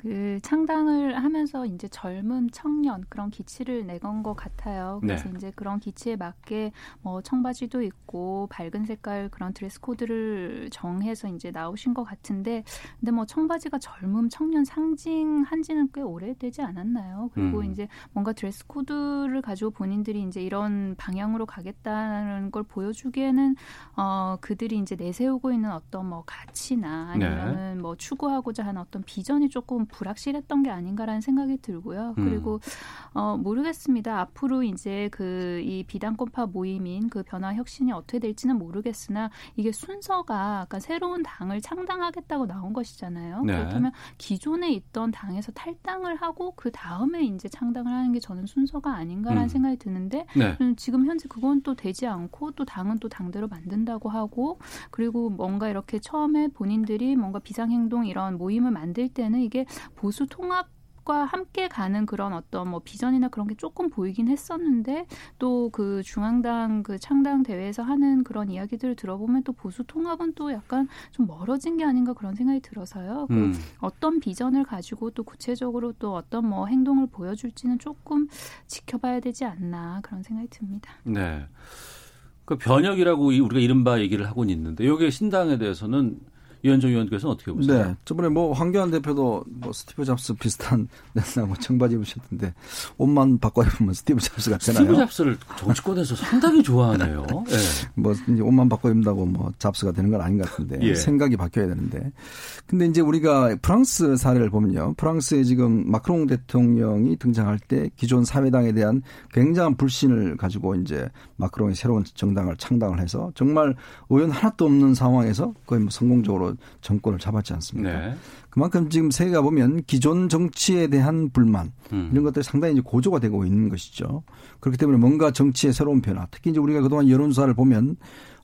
C: 그 창당을 하면서 이제 젊은 청년 그런 기치를 내건 것 같아요. 그래서 네. 이제 그런 기치에 맞게 뭐 청바지도 있고 밝은 색깔 그런 드레스 코드를 정해서 이제 나오신 것 같은데 근데 뭐 청바지가 젊음 청년 상징한지는 꽤 오래되지 않았나요? 그리고 음. 이제 뭔가 드레스 코드를 가지고 본인들이 이제 이런 방향으로 가겠다는 걸 보여주기에는 어 그들이 이제 내세우고 있는 어떤 뭐 가치나 아니면은 네. 뭐 추구하고자 하는 어떤 비전이 조금 불확실했던 게 아닌가라는 생각이 들고요. 음. 그리고 어 모르겠습니다. 앞으로 이제 그 이 비당권파 모임인 그 변화 혁신이 어떻게 될지는 모르겠으나 이게 순서가 아까 새로운 당을 창당하겠다고 나온 것이잖아요. 네. 그렇다면 기존에 있던 당에서 탈당을 하고 그 다음에 이제 창당을 하는 게 저는 순서가 아닌가라는 음. 생각이 드는데 네. 음, 지금 현재 그건 또 되지 않고 또 당은 또 당대로 만든다고 하고 그리고 뭔가 이렇게 처음에 본인들이 뭔가 비상행동 이런 모임을 만들 때는 이게 보수 통합 과 함께 가는 그런 어떤 뭐 비전이나 그런 게 조금 보이긴 했었는데 또 그 중앙당 그 창당 대회에서 하는 그런 이야기들을 들어보면 또 보수 통합은 또 약간 좀 멀어진 게 아닌가 그런 생각이 들어서요. 그 음. 어떤 비전을 가지고 또 구체적으로 또 어떤 뭐 행동을 보여줄지는 조금 지켜봐야 되지 않나 그런 생각이 듭니다.
A: 네. 그 변혁이라고 우리가 이른바 얘기를 하고는 있는데 여기에 신당에 대해서는 이현종 위원께서는 어떻게 보세요?
B: 네. 저번에 뭐 황교안 대표도 뭐 스티브 잡스 비슷한 뭐 청바지 입으셨던데 옷만 바꿔 입으면 스티브 잡스 같잖아요.
A: 스티브 잡스를 정치권에서 상당히 좋아하네요. 네.
B: 뭐 이제 옷만 바꿔 입는다고 뭐 잡스가 되는 건 아닌 것 같은데 예. 생각이 바뀌어야 되는데. 근데 이제 우리가 프랑스 사례를 보면요. 프랑스에 지금 마크롱 대통령이 등장할 때 기존 사회당에 대한 굉장한 불신을 가지고 이제 마크롱이 새로운 정당을 창당을 해서 정말 의원 하나도 없는 상황에서 거의 뭐 성공적으로 정권을 잡았지 않습니까? 네. 그만큼 지금 세계가 보면 기존 정치에 대한 불만 음. 이런 것들이 상당히 이제 고조가 되고 있는 것이죠. 그렇기 때문에 뭔가 정치의 새로운 변화, 특히 이제 우리가 그동안 여론조사를 보면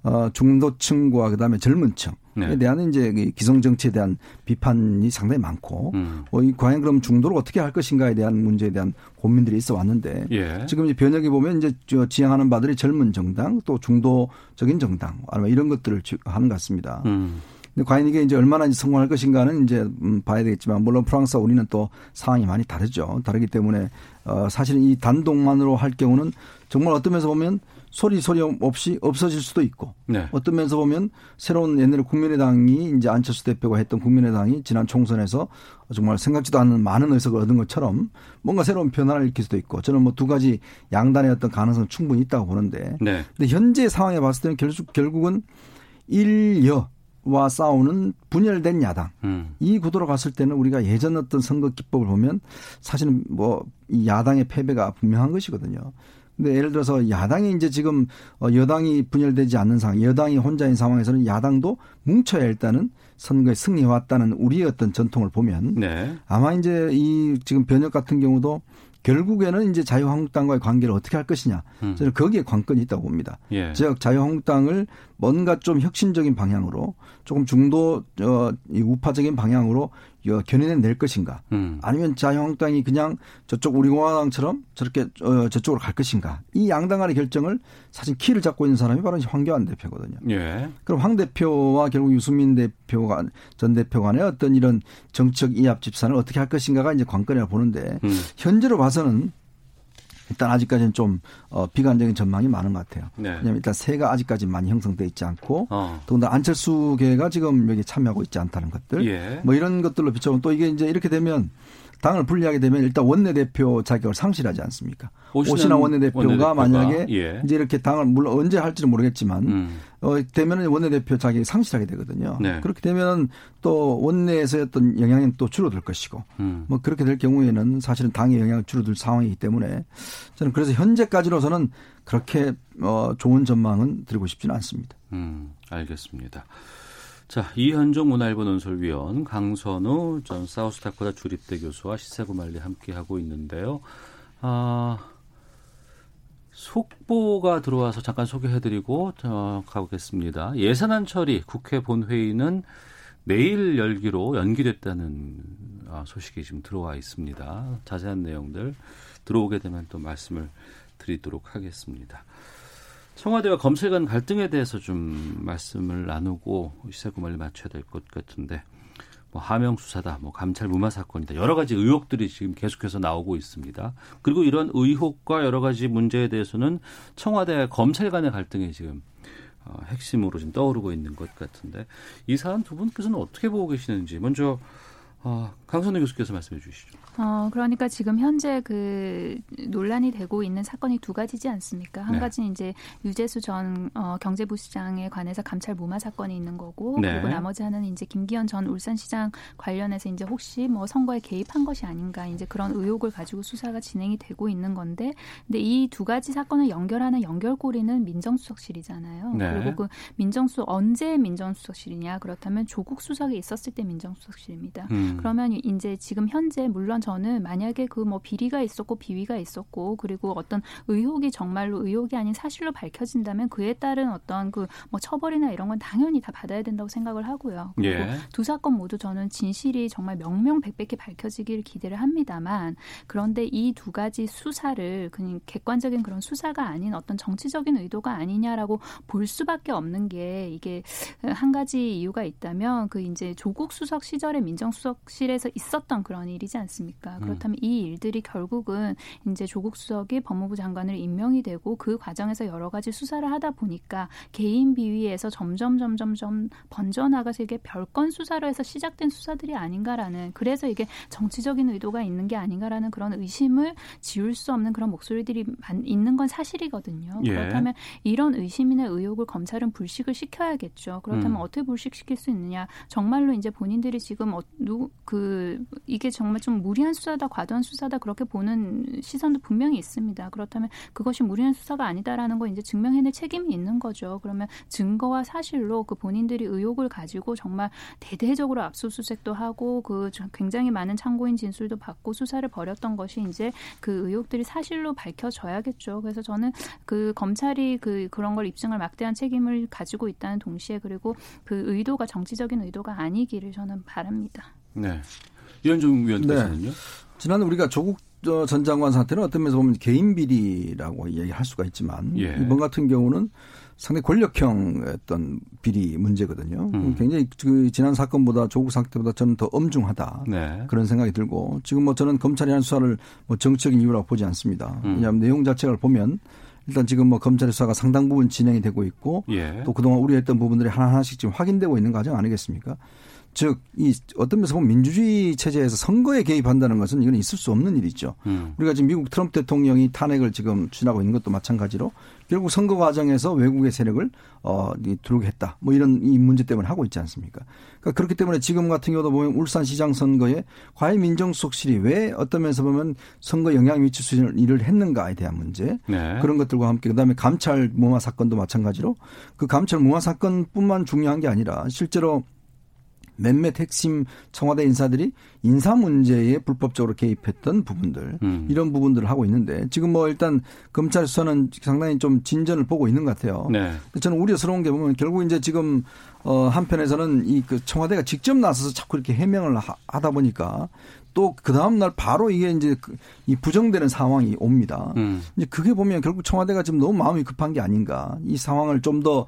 B: 어, 중도층과 그다음에 젊은 층에 네. 대한 이제 기성 정치에 대한 비판이 상당히 많고 음. 어, 이 과연 그럼 중도를 어떻게 할 것인가에 대한 문제에 대한 고민들이 있어 왔는데 예. 지금 이제 변혁이 보면 이제 지향하는 바들이 젊은 정당 또 중도적인 정당 아니면 이런 것들을 하는 것 같습니다. 음. 근데 과연 이게 이제 얼마나 성공할 것인가는 이제 음, 봐야 되겠지만 물론 프랑스와 우리는 또 상황이 많이 다르죠. 다르기 때문에 어 사실은 이 단독만으로 할 경우는 정말 어떤 면에서 보면 소리 소리 없이 없어질 수도 있고
A: 네.
B: 어떤 면에서 보면 새로운 옛날에 국민의당이 이제 안철수 대표가 했던 국민의당이 지난 총선에서 정말 생각지도 않는 많은 의석을 얻은 것처럼 뭔가 새로운 변화를 일으킬 수도 있고 저는 뭐 두 가지 양단의 어떤 가능성 충분히 있다고 보는데
A: 네.
B: 근데 현재 상황에 봤을 때는 결국 결국은 일여 와 싸우는 분열된 야당
A: 음.
B: 이 구도로 갔을 때는 우리가 예전 어떤 선거 기법을 보면 사실은 뭐 이 야당의 패배가 분명한 것이거든요. 근데 예를 들어서 야당이 이제 지금 어, 여당이 분열되지 않는 상황, 여당이 혼자인 상황에서는 야당도 뭉쳐야 일단은 선거에 승리해 왔다는 우리의 어떤 전통을 보면
A: 네.
B: 아마 이제 이 지금 변혁 같은 경우도 결국에는 이제 자유한국당과의 관계를 어떻게 할 것이냐.
A: 음.
B: 저는 거기에 관건이 있다고 봅니다.
A: 예.
B: 즉 자유한국당을 뭔가 좀 혁신적인 방향으로 조금 중도 어, 이 우파적인 방향으로 어, 견인해 낼 것인가.
A: 음.
B: 아니면 자유한국당이 그냥 저쪽 우리공화당처럼 저렇게 어, 저쪽으로 갈 것인가. 이 양당 간의 결정을 사실 키를 잡고 있는 사람이 바로 황교안 대표거든요.
A: 예.
B: 그럼 황 대표와 결국 유승민 대표가 전 대표 간의 어떤 이런 정책 이합 집산을 어떻게 할 것인가가 이제 관건이라 보는데
A: 음.
B: 현재로 봐서는 일단 아직까지는 좀 어, 비관적인 전망이 많은 것 같아요.
A: 네.
B: 왜냐하면 일단 세가 아직까지 많이 형성돼 있지 않고
A: 어.
B: 더군다나 안철수계가 지금 여기 참여하고 있지 않다는 것들
A: 예.
B: 뭐 이런 것들로 비춰보면 또 이게 이제 이렇게 되면 당을 분리하게 되면 일단 원내대표 자격을 상실하지 않습니까?
A: 오신환
B: 원내대표가,
A: 원내대표가,
B: 만약에
A: 예.
B: 이제 이렇게 당을 물론 언제 할지는 모르겠지만
A: 음.
B: 어, 되면은 원내대표 자격이 상실하게 되거든요.
A: 네.
B: 그렇게 되면은 또 원내에서의 어떤 영향은 또 줄어들 것이고
A: 음.
B: 뭐 그렇게 될 경우에는 사실은 당의 영향이 줄어들 상황이기 때문에 저는 그래서 현재까지로서는 그렇게 어, 좋은 전망은 드리고 싶지는 않습니다.
A: 음, 알겠습니다. 자, 이현종 문화일보 논설위원, 강선우 전 사우스다코타 주립대 교수와 시사구말리 함께하고 있는데요. 아, 속보가 들어와서 잠깐 소개해드리고 어, 가보겠습니다. 예산안 처리 국회 본회의는 내일 열기로 연기됐다는 아, 소식이 지금 들어와 있습니다. 자세한 내용들 들어오게 되면 또 말씀을 드리도록 하겠습니다. 청와대와 검찰 간 갈등에 대해서 좀 말씀을 나누고 시사구말리 맞춰야 될 것 같은데 뭐 하명 수사다, 뭐 감찰 무마 사건이다 여러 가지 의혹들이 지금 계속해서 나오고 있습니다. 그리고 이런 의혹과 여러 가지 문제에 대해서는 청와대 검찰 간의 갈등이 지금 어, 핵심으로 지금 떠오르고 있는 것 같은데 이 사안 두 분께서는 어떻게 보고 계시는지 먼저 어, 강선우 교수께서 말씀해 주시죠.
C: 어, 그러니까 지금 현재 그 논란이 되고 있는 사건이 두 가지지 않습니까? 한
A: 네.
C: 가지는 이제 유재수 전 어, 경제부 시장에 관해서 감찰 무마 사건이 있는 거고
A: 네.
C: 그리고 나머지 하나는 이제 김기현 전 울산시장 관련해서 이제 혹시 뭐 선거에 개입한 것이 아닌가 이제 그런 의혹을 가지고 수사가 진행이 되고 있는 건데 근데 이 두 가지 사건을 연결하는 연결고리는 민정수석실이잖아요.
A: 네.
C: 그리고 그 민정수 언제 민정수석실이냐 그렇다면 조국 수석이 있었을 때 민정수석실입니다.
A: 음.
C: 그러면 이제 지금 현재 물론 저는 만약에 그 뭐 비리가 있었고 비위가 있었고 그리고 어떤 의혹이 정말로 의혹이 아닌 사실로 밝혀진다면 그에 따른 어떤 그 뭐 처벌이나 이런 건 당연히 다 받아야 된다고 생각을 하고요. 그리고
A: 예.
C: 두 사건 모두 저는 진실이 정말 명명백백히 밝혀지기를 기대를 합니다만 그런데 이 두 가지 수사를 그냥 객관적인 그런 수사가 아닌 어떤 정치적인 의도가 아니냐라고 볼 수밖에 없는 게 이게 한 가지 이유가 있다면 그 이제 조국 수석 시절에 민정수석실에서 있었던 그런 일이지 않습니까? 그렇다면 이 일들이 결국은 이제 조국 수석이 법무부 장관을 임명이 되고 그 과정에서 여러 가지 수사를 하다 보니까 개인 비위에서 점점 점점 점 번져 나가서 이게 별건 수사로 해서 시작된 수사들이 아닌가라는 그래서 이게 정치적인 의도가 있는 게 아닌가라는 그런 의심을 지울 수 없는 그런 목소리들이 많- 있는 건 사실이거든요.
A: 예.
C: 그렇다면 이런 의심이나 의혹을 검찰은 불식을 시켜야겠죠. 그렇다면
A: 음.
C: 어떻게 불식시킬 수 있느냐? 정말로 이제 본인들이 지금 어, 누, 그 이게 정말 좀 무리 한 수사다, 과도한 수사다 그렇게 보는 시선도 분명히 있습니다. 그렇다면 그것이 무리한 수사가 아니다라는 거 이제 증명해낼 책임이 있는 거죠. 그러면 증거와 사실로 그 본인들이 의혹을 가지고 정말 대대적으로 압수수색도 하고 그 저- 굉장히 많은 참고인 진술도 받고 수사를 벌였던 것이 이제 그 의혹들이 사실로 밝혀져야겠죠. 그래서 저는 그 검찰이 그 그런 걸 입증할 막대한 책임을 가지고 있다는 동시에 그리고 그 의도가 정치적인 의도가 아니기를 저는 바랍니다.
A: 네. 이현종 위원께서는요.
B: 지난 우리가 조국 어, 전 장관 사태는 어떤 면에서 보면 개인 비리라고 얘기할 수가 있지만
A: 예.
B: 이번 같은 경우는 상당히 권력형 어떤 비리 문제거든요.
A: 음.
B: 굉장히 그 지난 사건보다 조국 사태보다 저는 더 엄중하다.
A: 네.
B: 그런 생각이 들고 지금 뭐 저는 검찰이 한 수사를 뭐 정치적인 이유라고 보지 않습니다.
A: 음.
B: 왜냐하면 내용 자체를 보면 일단 지금 뭐 검찰의 수사가 상당 부분 진행이 되고 있고
A: 예.
B: 또 그동안 우려했던 부분들이 하나하나씩 지금 확인되고 있는 과정 아니겠습니까? 즉, 이 어떤 면에서 보면 민주주의 체제에서 선거에 개입한다는 것은 이건 있을 수 없는 일이죠.
A: 음.
B: 우리가 지금 미국 트럼프 대통령이 탄핵을 지금 추진하고 있는 것도 마찬가지로 결국 선거 과정에서 외국의 세력을 어 들어오게 했다. 뭐 이런 이 문제 때문에 하고 있지 않습니까? 그러니까 그렇기 때문에 지금 같은 경우도 보면 울산시장 선거에 과연 민정수석실이 왜 어떤 면에서 보면 선거 영향 미칠 수 있는 일을 했는가에 대한 문제
A: 네.
B: 그런 것들과 함께 그다음에 감찰 무마 사건도 마찬가지로 그 감찰 무마 사건뿐만 중요한 게 아니라 실제로 몇몇 핵심 청와대 인사들이 인사 문제에 불법적으로 개입했던 부분들
A: 음.
B: 이런 부분들을 하고 있는데 지금 뭐 일단 검찰 수사는 상당히 좀 진전을 보고 있는 것 같아요.
A: 네.
B: 저는 우려스러운 게 보면 결국 이제 지금 어 한편에서는 이 그 청와대가 직접 나서서 자꾸 이렇게 해명을 하- 하다 보니까 또그 다음 날 바로 이게 이제 그- 이 부정되는 상황이 옵니다.
A: 음.
B: 이제 그게 보면 결국 청와대가 지금 너무 마음이 급한 게 아닌가. 이 상황을 좀더 어,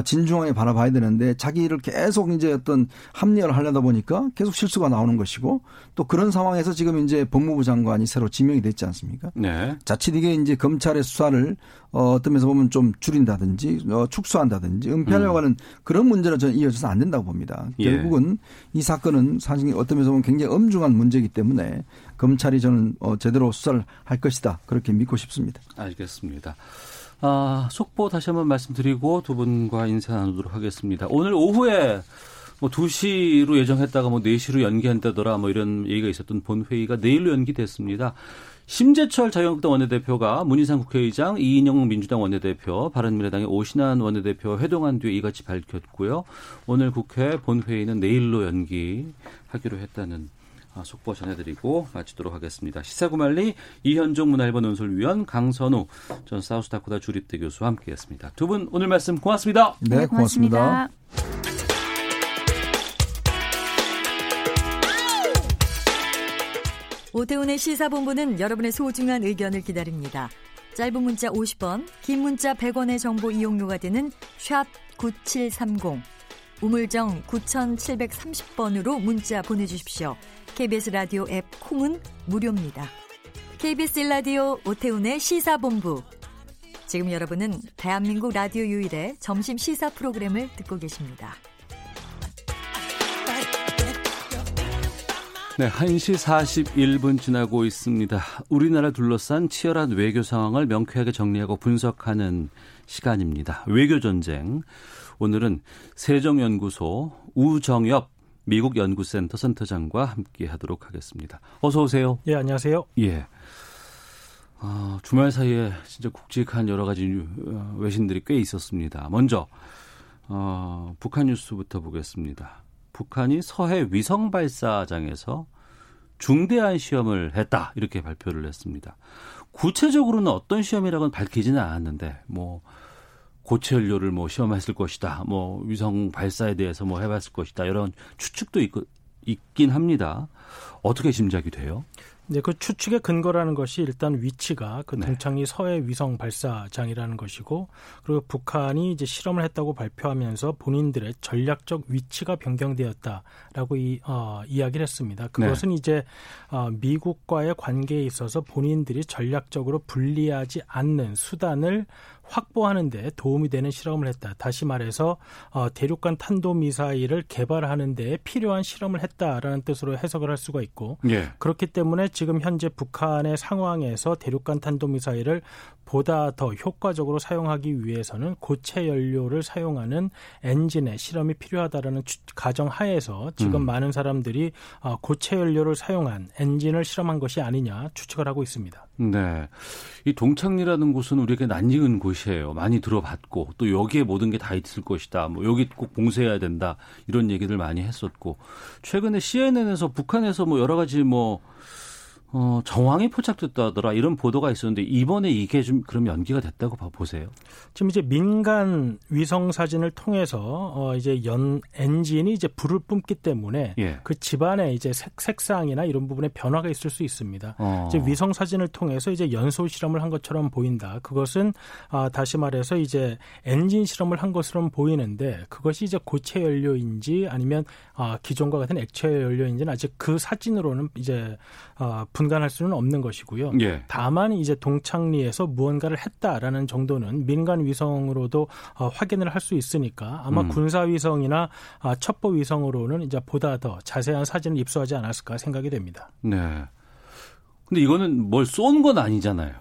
B: 진중하게 바라봐야 되는데 자기를 계속 이제 어떤 합리화를 하려다 보니까 계속 실수가 나오는 것이고 또 그런 상황에서 지금 이제 법무부 장관이 새로 지명이 됐지 않습니까?
A: 네.
B: 자칫 이게 이제 검찰의 수사를 어, 어떤 면에서 보면 좀 줄인다든지 어, 축소한다든지 은폐하려고 하는 그런 문제는 저는 이어져서 안 된다고 봅니다.
A: 음. 예.
B: 결국은 이 사건은 사실 어떤 면에서 보면 굉장히 엄중한 문제이기 때문에 검찰이 저는 어, 제대로 수사를 할 것이다 그렇게 믿고 싶습니다.
A: 알겠습니다. 아, 속보 다시 한번 말씀드리고 두 분과 인사 나누도록 하겠습니다. 오늘 오후에 뭐 2시로 예정했다가 뭐 4시로 연기한다더라 뭐 이런 얘기가 있었던 본회의가 내일로 연기됐습니다. 심재철 자유한국당 원내대표가 문희상 국회의장, 이인영 민주당 원내대표, 바른미래당의 오신환 원내대표 회동한 뒤에 이같이 밝혔고요. 오늘 국회 본회의는 내일로 연기하기로 했다는 아, 속보 전해드리고 마치도록 하겠습니다. 시사구말리 이현종 문화일보 논설위원 강선우 전 사우스다코다 주립대 교수와 함께했습니다. 두 분 오늘 말씀 고맙습니다.
B: 네, 고맙습니다.
H: 오태훈의 시사본부는 여러분의 소중한 의견을 기다립니다. 짧은 문자 50원, 긴 문자 100원의 정보 이용료가 되는 샵 9730, 우물정 9730번으로 문자 보내주십시오. KBS 라디오 앱 콩은 무료입니다. KBS 라디오 오태훈의 시사본부. 지금 여러분은 대한민국 라디오 유일의 점심 시사 프로그램을 듣고 계십니다.
A: 네, 1시 41분 지나고 있습니다. 우리나라 둘러싼 치열한 외교 상황을 명쾌하게 정리하고 분석하는 시간입니다. 외교 전쟁. 오늘은 세종연구소 우정엽 미국 연구센터 센터장과 함께 하도록 하겠습니다. 어서 오세요.
I: 예, 안녕하세요.
A: 예. 아, 주말 사이에 진짜 굵직한 여러 가지 뉴- 어, 외신들이 꽤 있었습니다. 먼저 어, 북한 뉴스부터 보겠습니다. 북한이 서해 위성 발사장에서 중대한 시험을 했다 이렇게 발표를 했습니다. 구체적으로는 어떤 시험이라고는 밝히지는 않았는데 뭐 고체 연료를 뭐 시험했을 것이다. 뭐 위성 발사에 대해서 뭐 해봤을 것이다. 이런 추측도 있, 있긴 합니다. 어떻게 짐작이 돼요?
I: 네, 그 추측의 근거라는 것이 일단 위치가 그
A: 네.
I: 동창리 서해 위성 발사장이라는 것이고 그리고 북한이 이제 실험을 했다고 발표하면서 본인들의 전략적 위치가 변경되었다라고 이, 어, 이야기를 했습니다. 그것은
A: 네.
I: 이제 어, 미국과의 관계에 있어서 본인들이 전략적으로 불리하지 않는 수단을 확보하는 데 도움이 되는 실험을 했다. 다시 말해서 어, 대륙간 탄도 미사일을 개발하는 데 필요한 실험을 했다라는 뜻으로 해석을 할 수가 있고
A: 예.
I: 그렇기 때문에 지금 현재 북한의 상황에서 대륙간 탄도미사일을 보다 더 효과적으로 사용하기 위해서는 고체 연료를 사용하는 엔진의 실험이 필요하다라는 추- 가정 하에서 지금
A: 음.
I: 많은 사람들이 어, 고체 연료를 사용한 엔진을 실험한 것이 아니냐 추측을 하고 있습니다.
A: 네. 이 동창리라는 곳은 우리에게 낯익은 곳이에요. 많이 들어봤고 또 여기에 모든 게 다 있을 것이다. 뭐 여기 꼭 봉쇄해야 된다. 이런 얘기들 많이 했었고 최근에 CNN에서 북한에서 뭐 여러 가지 뭐 어, 정황이 포착됐다더라 이런 보도가 있었는데 이번에 이게 좀 그럼 연기가 됐다고 봐 보세요.
I: 지금 이제 민간 위성 사진을 통해서 어 이제 연 엔진이 이제 불을 뿜기 때문에
A: 예.
I: 그 집안에 이제 색, 색상이나 이런 부분에 변화가 있을 수 있습니다.
A: 어.
I: 이제 위성 사진을 통해서 이제 연소 실험을 한 것처럼 보인다. 그것은 아 다시 말해서 이제 엔진 실험을 한 것처럼 보이는데 그것이 이제 고체 연료인지 아니면 아 기존과 같은 액체 연료인지는 아직 그 사진으로는 이제 아 분 간할 수는 없는 것이고요.
A: 예.
I: 다만 이제 동창리에서 무언가를 했다라는 정도는 민간 위성으로도 어, 확인을 할 수 있으니까 아마
A: 음.
I: 군사 위성이나 아, 첩보 위성으로는 이제 보다 더 자세한 사진을 입수하지 않았을까 생각이 됩니다.
A: 네. 근데 이거는 뭘 쏜 건 아니잖아요.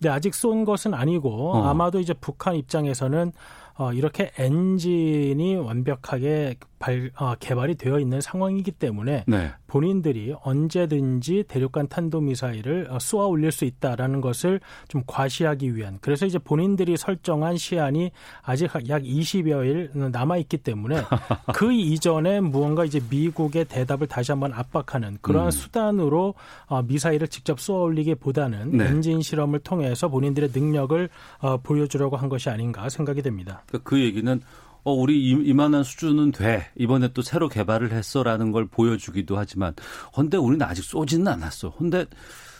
I: 네, 아직 쏜 것은 아니고
A: 어.
I: 아마도 이제 북한 입장에서는 어, 이렇게 엔진이 완벽하게 발, 어, 개발이 되어 있는 상황이기 때문에
A: 네.
I: 본인들이 언제든지 대륙간 탄도미사일을 어, 쏘아 올릴 수 있다라는 것을 좀 과시하기 위한 그래서 이제 본인들이 설정한 시한이 아직 약 20여일 남아 있기 때문에 그 이전에 무언가 이제 미국의 대답을 다시 한번 압박하는 그러한
A: 음.
I: 수단으로 어, 미사일을 직접 쏘아 올리기보다는
A: 네.
I: 엔진 실험을 통해서 본인들의 능력을 어, 보여주려고 한 것이 아닌가 생각이 됩니다.
A: 그러니까 그 얘기는 어 우리 이- 이만한 수준은 돼 이번에 또 새로 개발을 했어라는 걸 보여주기도 하지만 근데 우리는 아직 쏘지는 않았어. 근데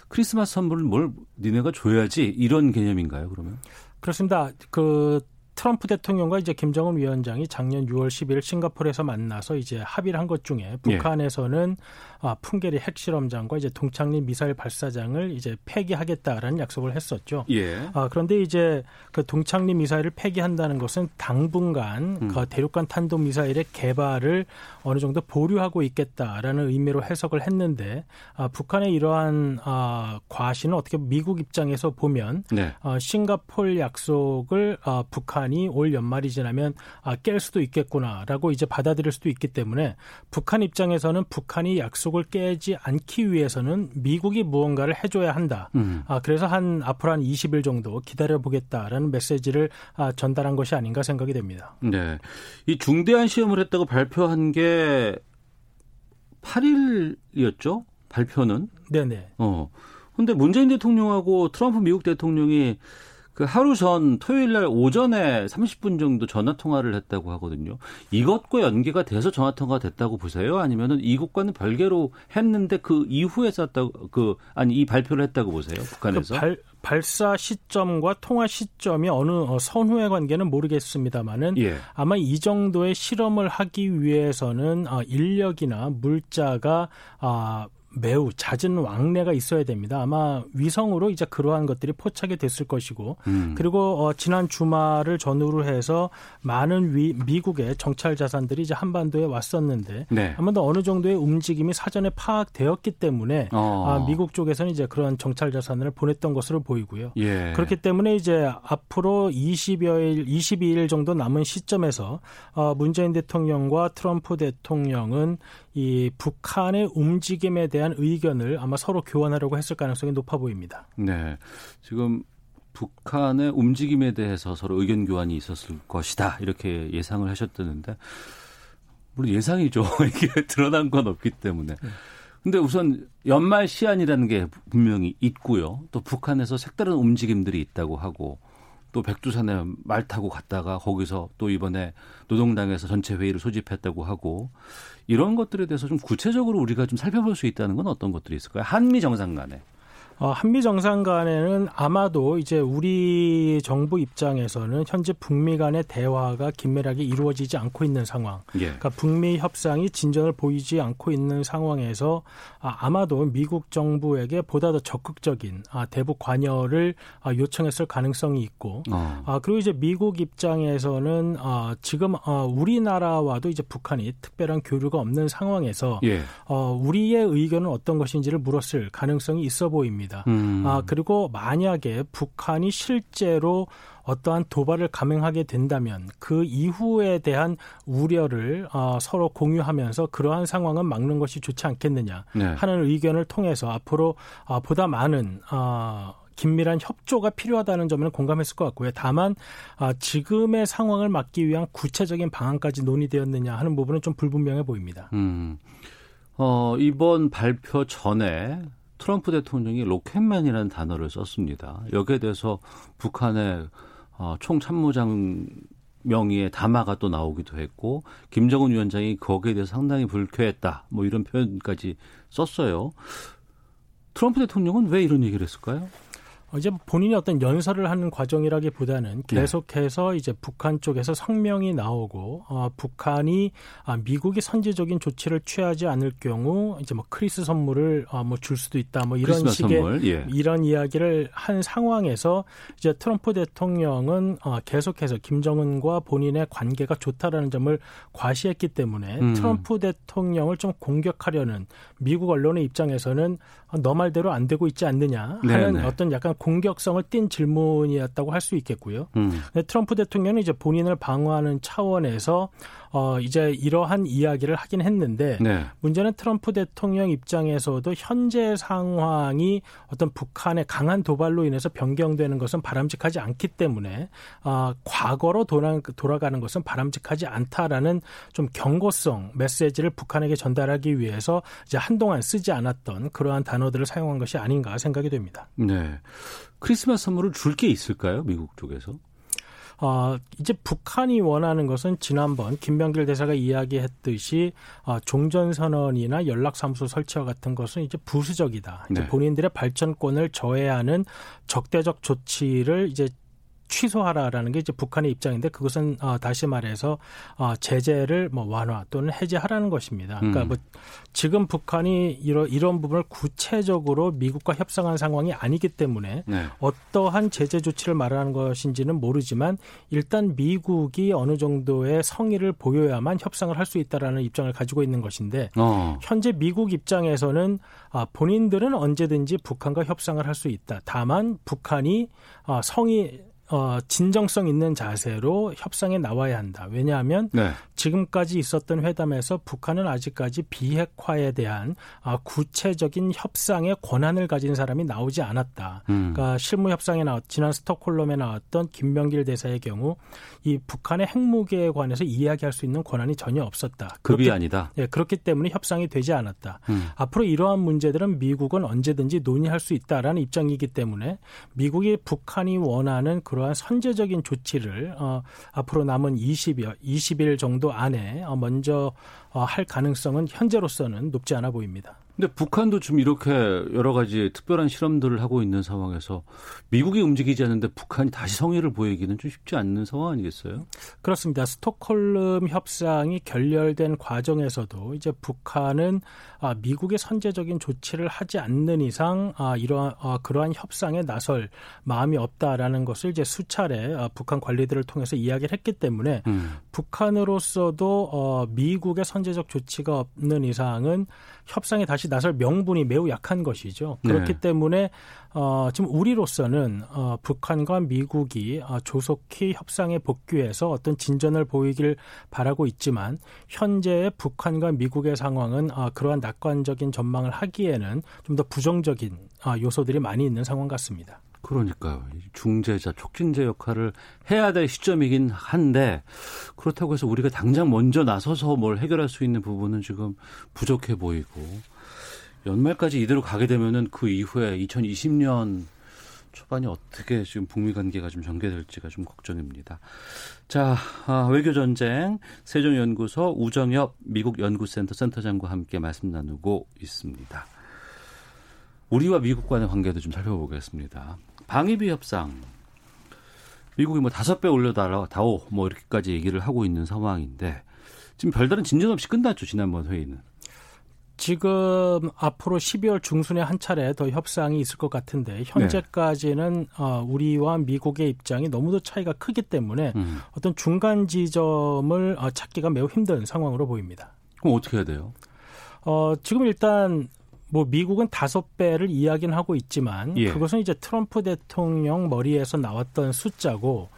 A: 크리스마스 선물을 뭘 니네가 줘야지 이런 개념인가요? 그러면?
I: 그렇습니다. 그 트럼프 대통령과 이제 김정은 위원장이 작년 6월 10일 싱가포르에서 만나서 이제 합의를 한 것 중에 북한에서는 아, 풍계리 핵실험장과 이제 동창리 미사일 발사장을 이제 폐기하겠다라는 약속을 했었죠.
A: 예.
I: 아, 그런데 이제 그 동창리 미사일을 폐기한다는 것은 당분간
A: 음.
I: 그 대륙간 탄도 미사일의 개발을 어느 정도 보류하고 있겠다라는 의미로 해석을 했는데 아, 북한의 이러한 아, 과시는 어떻게 미국 입장에서 보면
A: 네.
I: 어, 싱가폴 약속을 어, 북한이 올 연말이 지나면 아, 깰 수도 있겠구나라고 이제 받아들일 수도 있기 때문에 북한 입장에서는 북한이 약속 을 깨지 않기 위해서는 미국이 무언가를 해줘야 한다.
A: 음.
I: 아, 그래서 한 앞으로 한 20일 정도 기다려 보겠다라는 메시지를 아, 전달한 것이 아닌가 생각이 됩니다.
A: 네. 이 중대한 시험을 했다고 발표한 게 8일이었죠? 발표는.
I: 네네.
A: 어. 근데 문재인 대통령하고 트럼프 미국 대통령이 그 하루 전 토요일 날 오전에 30분 정도 전화 통화를 했다고 하거든요. 이것과 연계가 돼서 전화 통화가 됐다고 보세요? 아니면은 이것과는 별개로 했는데 그 이후에 썼다고 그 아니 이 발표를 했다고 보세요?
I: 그
A: 북한에서?
I: 발, 발사 시점과 통화 시점이 어느 어, 선후의 관계는 모르겠습니다만은
A: 예.
I: 아마 이 정도의 실험을 하기 위해서는 어, 인력이나 물자가 아 매우 잦은 왕래가 있어야 됩니다. 아마 위성으로 이제 그러한 것들이 포착이 됐을 것이고
A: 음.
I: 그리고 어, 지난 주말을 전후로 해서 많은 위, 미국의 정찰 자산들이 이제 한반도에 왔었는데
A: 네.
I: 아마도 어느 정도의 움직임이 사전에 파악되었기 때문에
A: 어.
I: 아, 미국 쪽에서는 이제 그런 정찰 자산을 보냈던 것으로 보이고요.
A: 예.
I: 그렇기 때문에 이제 앞으로 20여일, 22일 정도 남은 시점에서 어, 문재인 대통령과 트럼프 대통령은 이 북한의 움직임에 대한 의견을 아마 서로 교환하려고 했을 가능성이 높아 보입니다.
A: 네. 지금 북한의 움직임에 대해서 서로 의견 교환이 있었을 것이다. 이렇게 예상을 하셨다는데 물론 예상이죠. 이게 드러난 건 없기 때문에. 근데 우선 연말 시한이라는 게 분명히 있고요. 또 북한에서 색다른 움직임들이 있다고 하고 또 백두산에 말 타고 갔다가 거기서 또 이번에 노동당에서 전체 회의를 소집했다고 하고 이런 것들에 대해서 좀 구체적으로 우리가 좀 살펴볼 수 있다는 건 어떤 것들이 있을까요? 한미 정상 간에.
I: 어, 한미 정상 간에는 아마도 이제 우리 정부 입장에서는 현재 북미 간의 대화가 긴밀하게 이루어지지 않고 있는 상황.
A: 예.
I: 그러니까 북미 협상이 진전을 보이지 않고 있는 상황에서 아, 아마도 미국 정부에게 보다 더 적극적인 아, 대북 관여를 아, 요청했을 가능성이 있고
A: 어.
I: 아, 그리고 이제 미국 입장에서는 아, 지금 아, 우리나라와도 이제 북한이 특별한 교류가 없는 상황에서
A: 예.
I: 어, 우리의 의견은 어떤 것인지를 물었을 가능성이 있어 보입니다.
A: 음.
I: 아, 그리고 만약에 북한이 실제로 어떠한 도발을 감행하게 된다면 그 이후에 대한 우려를 어, 서로 공유하면서 그러한 상황은 막는 것이 좋지 않겠느냐
A: 네.
I: 하는 의견을 통해서 앞으로 어, 보다 많은 어, 긴밀한 협조가 필요하다는 점에는 공감했을 것 같고요. 다만 아, 지금의 상황을 막기 위한 구체적인 방안까지 논의되었느냐 하는 부분은 좀 불분명해 보입니다.
A: 음. 어, 이번 발표 전에 트럼프 대통령이 로켓맨이라는 단어를 썼습니다. 여기에 대해서 북한의 어, 총참모장 명의의 담화가 또 나오기도 했고 김정은 위원장이 거기에 대해서 상당히 불쾌했다. 뭐 이런 표현까지 썼어요. 트럼프 대통령은 왜 이런 얘기를 했을까요?
I: 어, 이제 본인이 어떤 연설을 하는 과정이라기보다는
A: 네.
I: 계속해서 이제 북한 쪽에서 성명이 나오고 어, 북한이 아, 미국이 선제적인 조치를 취하지 않을 경우 이제 뭐 크리스 선물을 어, 뭐줄 수도 있다 뭐 이런 식의
A: 선물, 예.
I: 이런 이야기를 한 상황에서 이제 트럼프 대통령은 어, 계속해서 김정은과 본인의 관계가 좋다라는 점을 과시했기 때문에
A: 음.
I: 트럼프 대통령을 좀 공격하려는 미국 언론의 입장에서는 어, 너 말대로 안 되고 있지 않느냐 하는
A: 네네.
I: 어떤 약간 공격성을 띤 질문이었다고 할 수 있겠고요.
A: 음.
I: 트럼프 대통령은 이제 본인을 방어하는 차원에서 어 이제 이러한 이야기를 하긴 했는데
A: 네.
I: 문제는 트럼프 대통령 입장에서도 현재 상황이 어떤 북한의 강한 도발로 인해서 변경되는 것은 바람직하지 않기 때문에 아 과거로 돌아, 돌아가는 것은 바람직하지 않다라는 좀 경고성 메시지를 북한에게 전달하기 위해서 이제 한동안 쓰지 않았던 그러한 단어들을 사용한 것이 아닌가 생각이 됩니다.
A: 네. 크리스마스 선물을 줄 게 있을까요? 미국 쪽에서?
I: 어, 이제 북한이 원하는 것은 지난번 김병길 대사가 이야기했듯이 어, 종전선언이나 연락사무소 설치와 같은 것은 이제 부수적이다. 이제
A: 네.
I: 본인들의 발전권을 저해하는 적대적 조치를 이제 취소하라라는 게 이제 북한의 입장인데 그것은 어, 다시 말해서 어, 제재를 뭐 완화 또는 해제하라는 것입니다. 그러니까
A: 음.
I: 뭐 지금 북한이 이런 이런 부분을 구체적으로 미국과 협상한 상황이 아니기 때문에
A: 네.
I: 어떠한 제재 조치를 말하는 것인지는 모르지만 일단 미국이 어느 정도의 성의를 보여야만 협상을 할 수 있다라는 입장을 가지고 있는 것인데
A: 어.
I: 현재 미국 입장에서는 아, 본인들은 언제든지 북한과 협상을 할 수 있다. 다만 북한이 아, 성의 어, 진정성 있는 자세로 협상에 나와야 한다. 왜냐하면
A: 네.
I: 지금까지 있었던 회담에서 북한은 아직까지 비핵화에 대한 아, 구체적인 협상의 권한을 가진 사람이 나오지 않았다.
A: 음.
I: 그러니까 실무 협상에 나왔 지난 스톡홀름에 나왔던 김병길 대사의 경우 이 북한의 핵무기에 관해서 이야기할 수 있는 권한이 전혀 없었다.
A: 급이
I: 그렇기-
A: 아니다.
I: 예, 그렇기 때문에 협상이 되지 않았다.
A: 음.
I: 앞으로 이러한 문제들은 미국은 언제든지 논의할 수 있다라는 입장이기 때문에 미국이 북한이 원하는 그 러한 선제적인 조치를 어, 앞으로 남은 20여 20일 정도 안에 어, 먼저 어, 할 가능성은 현재로서는 높지 않아 보입니다.
A: 근데 북한도 지금 이렇게 여러 가지 특별한 실험들을 하고 있는 상황에서 미국이 움직이지 않는데 북한이 다시 성의를 보이기는 좀 쉽지 않는 상황 아니겠어요?
I: 그렇습니다. 스톡홀름 협상이 결렬된 과정에서도 이제 북한은 아, 미국의 선제적인 조치를 하지 않는 이상 아, 이러한 아, 그러한 협상에 나설 마음이 없다라는 것을 이제 수차례 아, 북한 관리들을 통해서 이야기를 했기 때문에
A: 음.
I: 북한으로서도 어, 미국의 선제적 조치가 없는 이상은 협상에 다시 나설 명분이 매우 약한 것이죠. 그렇기
A: 네.
I: 때문에 어, 지금 우리로서는 어, 북한과 미국이 어, 조속히 협상에 복귀해서 어떤 진전을 보이길 바라고 있지만 현재의 북한과 미국의 상황은 어, 그러한 낙관적인 전망을 하기에는 좀 더 부정적인 어, 요소들이 많이 있는 상황 같습니다.
A: 그러니까요. 이 중재자, 촉진제 역할을 해야 될 시점이긴 한데 그렇다고 해서 우리가 당장 먼저 나서서 뭘 해결할 수 있는 부분은 지금 부족해 보이고 연말까지 이대로 가게 되면은 그 이후에 2020년 초반이 어떻게 지금 북미 관계가 좀 전개될지가 좀 걱정입니다. 자, 아, 외교 전쟁 세종연구소 우정엽 미국 연구센터 센터장과 함께 말씀 나누고 있습니다. 우리와 미국 간의 관계도 좀 살펴보겠습니다. 방위비 협상. 미국이 뭐 다섯 배 올려달라, 다오, 뭐 이렇게까지 얘기를 하고 있는 상황인데, 지금 별다른 진전 없이 끝났죠, 지난번 회의는.
I: 지금 앞으로 12월 중순에 한 차례 더 협상이 있을 것 같은데 현재까지는 어, 우리와 미국의 입장이 너무도 차이가 크기 때문에
A: 음.
I: 어떤 중간 지점을 어, 찾기가 매우 힘든 상황으로 보입니다.
A: 그럼 어떻게 해야 돼요?
I: 어, 지금 일단 뭐 미국은 다섯 배를 이야기는 하고 있지만
A: 예.
I: 그것은 이제 트럼프 대통령 머리에서 나왔던 숫자고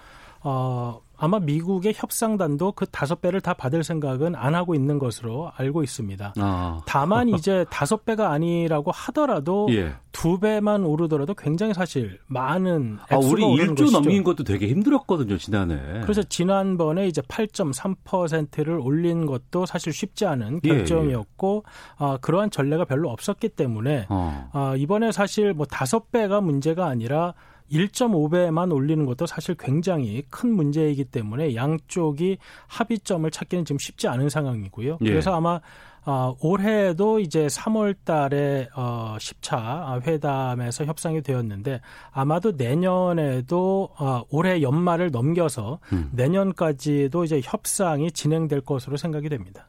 I: 어, 아마 미국의 협상단도 그 다섯 배를 다 받을 생각은 안 하고 있는 것으로 알고 있습니다.
A: 아.
I: 다만 이제 다섯 배가 아니라고 하더라도
A: 예.
I: 두 배만 오르더라도 굉장히 사실 많은
A: 아,
I: 액수가
A: 우리
I: 오르는
A: 1조
I: 것이죠.
A: 넘긴 것도 되게 힘들었거든요, 지난해.
I: 그래서 지난번에 이제 8.3%를 올린 것도 사실 쉽지 않은
A: 예,
I: 결정이었고 아, 그러한 전례가 별로 없었기 때문에
A: 어.
I: 아, 이번에 사실 뭐 다섯 배가 문제가 아니라 1.5배만 올리는 것도 사실 굉장히 큰 문제이기 때문에 양쪽이 합의점을 찾기는 지금 쉽지 않은 상황이고요.
A: 예.
I: 그래서 아마 어, 올해도 이제 3월 달에 어, 10차 회담에서 협상이 되었는데 아마도 내년에도 어, 올해 연말을 넘겨서
A: 음.
I: 내년까지도 이제 협상이 진행될 것으로 생각이 됩니다.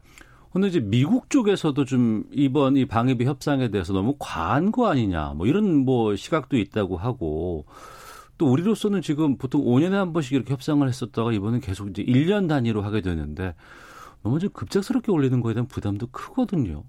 A: 근데 이제 미국 쪽에서도 좀 이번 이 방위비 협상에 대해서 너무 과한 거 아니냐 뭐 이런 뭐 시각도 있다고 하고 또 우리로서는 지금 보통 5년에 한 번씩 이렇게 협상을 했었다가 이번엔 계속 이제 1년 단위로 하게 되는데 너무 좀 급작스럽게 올리는 거에 대한 부담도 크거든요.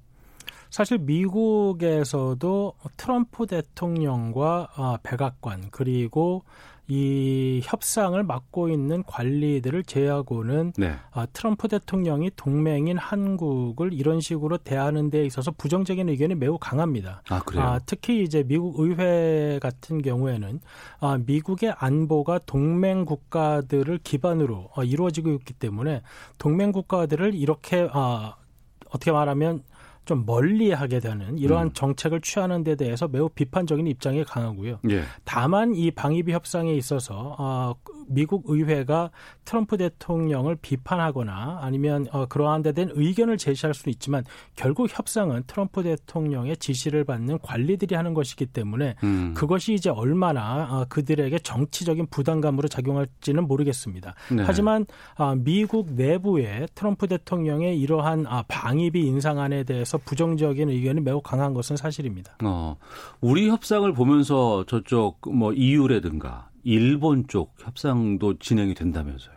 I: 사실 미국에서도 트럼프 대통령과 아, 백악관 그리고 이 협상을 맡고 있는 관리들을 제하고는
A: 네.
I: 아, 트럼프 대통령이 동맹인 한국을 이런 식으로 대하는 데 있어서 부정적인 의견이 매우 강합니다.
A: 아 그래요.
I: 아, 특히 이제 미국 의회 같은 경우에는 아, 미국의 안보가 동맹 국가들을 기반으로 어, 이루어지고 있기 때문에 동맹 국가들을 이렇게 아, 어떻게 말하면 좀 멀리하게 되는 이러한
A: 음.
I: 정책을 취하는 데 대해서 매우 비판적인 입장이 강하고요.
A: 예.
I: 다만 이 방위비 협상에 있어서 어, 미국 의회가 트럼프 대통령을 비판하거나 아니면 어, 그러한 데 대한 의견을 제시할 수는 있지만 결국 협상은 트럼프 대통령의 지시를 받는 관리들이 하는 것이기 때문에
A: 음.
I: 그것이 이제 얼마나 어, 그들에게 정치적인 부담감으로 작용할지는 모르겠습니다.
A: 네.
I: 하지만 아, 미국 내부에 트럼프 대통령의 이러한 아, 방위비 인상안에 대해서 부정적인 의견이 매우 강한 것은 사실입니다.
A: 어, 우리 협상을 보면서 저쪽 뭐 EU라든가 일본 쪽 협상도 진행이 된다면서요.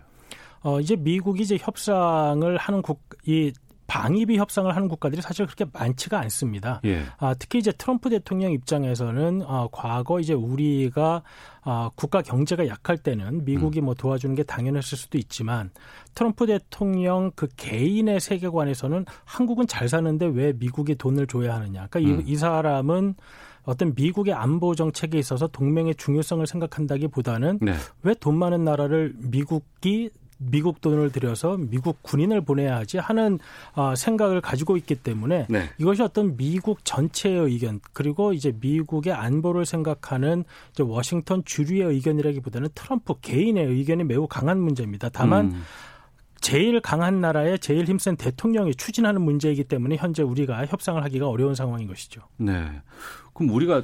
I: 어, 이제 미국이 이제 협상을 하는 국, 이 방위비 협상을 하는 국가들이 사실 그렇게 많지가 않습니다.
A: 예.
I: 아, 특히 이제 트럼프 대통령 입장에서는 아, 과거 이제 우리가 아, 국가 경제가 약할 때는 미국이 뭐 도와주는 게 당연했을 수도 있지만 트럼프 대통령 그 개인의 세계관에서는 한국은 잘 사는데 왜 미국이 돈을 줘야 하느냐. 그러니까
A: 음.
I: 이, 이 사람은 어떤 미국의 안보 정책에 있어서 동맹의 중요성을 생각한다기보다는
A: 네.
I: 왜돈 많은 나라를 미국이 미국 돈을 들여서 미국 군인을 보내야 하지 하는 어, 생각을 가지고 있기 때문에
A: 네.
I: 이것이 어떤 미국 전체의 의견 그리고 이제 미국의 안보를 생각하는 워싱턴 주류의 의견이라기보다는 트럼프 개인의 의견이 매우 강한 문제입니다. 다만
A: 음.
I: 제일 강한 나라의 제일 힘센 대통령이 추진하는 문제이기 때문에 현재 우리가 협상을 하기가 어려운 상황인 것이죠.
A: 네. 그럼 우리가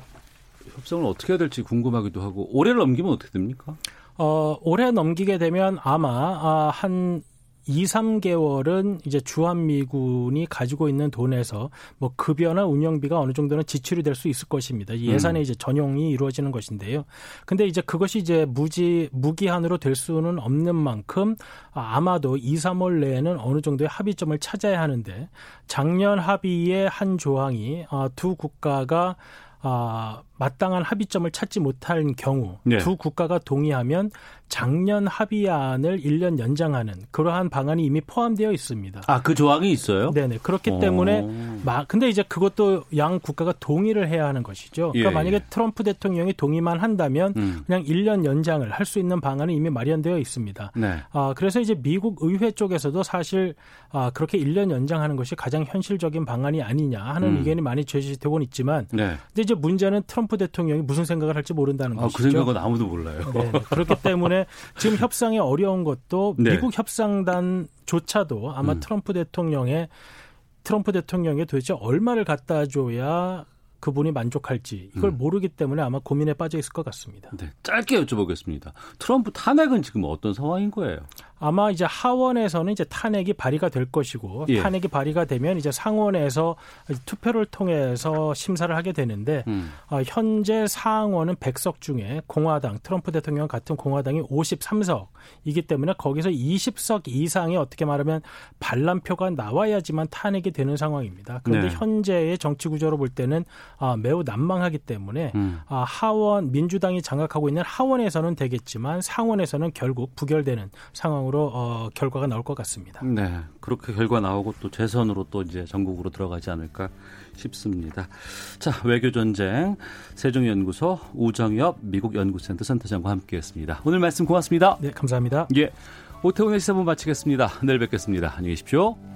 A: 협상을 어떻게 해야 될지 궁금하기도 하고 올해를 넘기면 어떻게 됩니까?
I: 어, 올해 넘기게 되면 아마 아, 한 2, 3개월은 이제 주한미군이 가지고 있는 돈에서 뭐 급여나 운영비가 어느 정도는 지출이 될 수 있을 것입니다. 이 예산에
A: 음.
I: 이제 전용이 이루어지는 것인데요. 근데 이제 그것이 이제 무지 무기한으로 될 수는 없는 만큼 아, 아마도 2, 3월 내에는 어느 정도의 합의점을 찾아야 하는데 작년 합의의 한 조항이 아, 두 국가가 아, 마땅한 합의점을 찾지 못한 경우
A: 네.
I: 두 국가가 동의하면 작년 합의안을 1년 연장하는 그러한 방안이 이미 포함되어 있습니다.
A: 아, 그 조항이 있어요?
I: 네네. 그렇기
A: 어.
I: 때문에 마, 근데 이제 그것도 양 국가가 동의를 해야 하는 것이죠. 그러니까
A: 예,
I: 만약에
A: 예.
I: 트럼프 대통령이 동의만 한다면
A: 음.
I: 그냥 1년 연장을 할 수 있는 방안은 이미 마련되어 있습니다.
A: 네.
I: 아, 그래서 이제 미국 의회 쪽에서도 사실 아, 그렇게 1년 연장하는 것이 가장 현실적인 방안이 아니냐 하는
A: 음.
I: 의견이 많이 제시되고 있지만
A: 네.
I: 근데 이제 문제는 트럼프 대통령이 무슨 생각을 할지 모른다는
A: 아,
I: 것이죠.
A: 그 생각은 아무도 몰라요.
I: 네, 그렇기 때문에 지금 협상이 어려운 것도
A: 네.
I: 미국 협상단조차도 아마
A: 음.
I: 트럼프 대통령의 트럼프 대통령이 도대체 얼마를 갖다 줘야 그분이 만족할지 이걸
A: 음.
I: 모르기 때문에 아마 고민에 빠져 있을 것 같습니다.
A: 네. 짧게 여쭤보겠습니다. 트럼프 탄핵은 지금 어떤 상황인 거예요?
I: 아마 이제 하원에서는 이제 탄핵이 발의가 될 것이고
A: 예.
I: 탄핵이 발의가 되면 이제 상원에서 투표를 통해서 심사를 하게 되는데
A: 음.
I: 어, 현재 상원은 100석 중에 공화당 트럼프 대통령 같은 공화당이 53석이기 때문에 거기서 20석 이상이 어떻게 말하면 반란표가 나와야지만 탄핵이 되는 상황입니다. 그런데
A: 네.
I: 현재의 정치 구조로 볼 때는 아, 매우 난망하기 때문에
A: 음.
I: 아, 하원 민주당이 장악하고 있는 하원에서는 되겠지만 상원에서는 결국 부결되는 상황 으로 어, 결과가 나올 것 같습니다.
A: 네. 그렇게 결과 나오고 또 재선으로 또 이제 전국으로 들어가지 않을까 싶습니다. 자, 외교 전쟁 세종연구소 우정엽 미국 연구센터 센터장과 함께했습니다. 오늘 말씀 고맙습니다.
I: 네, 감사합니다.
A: 예. 오태훈의 시사분 마치겠습니다. 내일 뵙겠습니다. 안녕히 계십시오.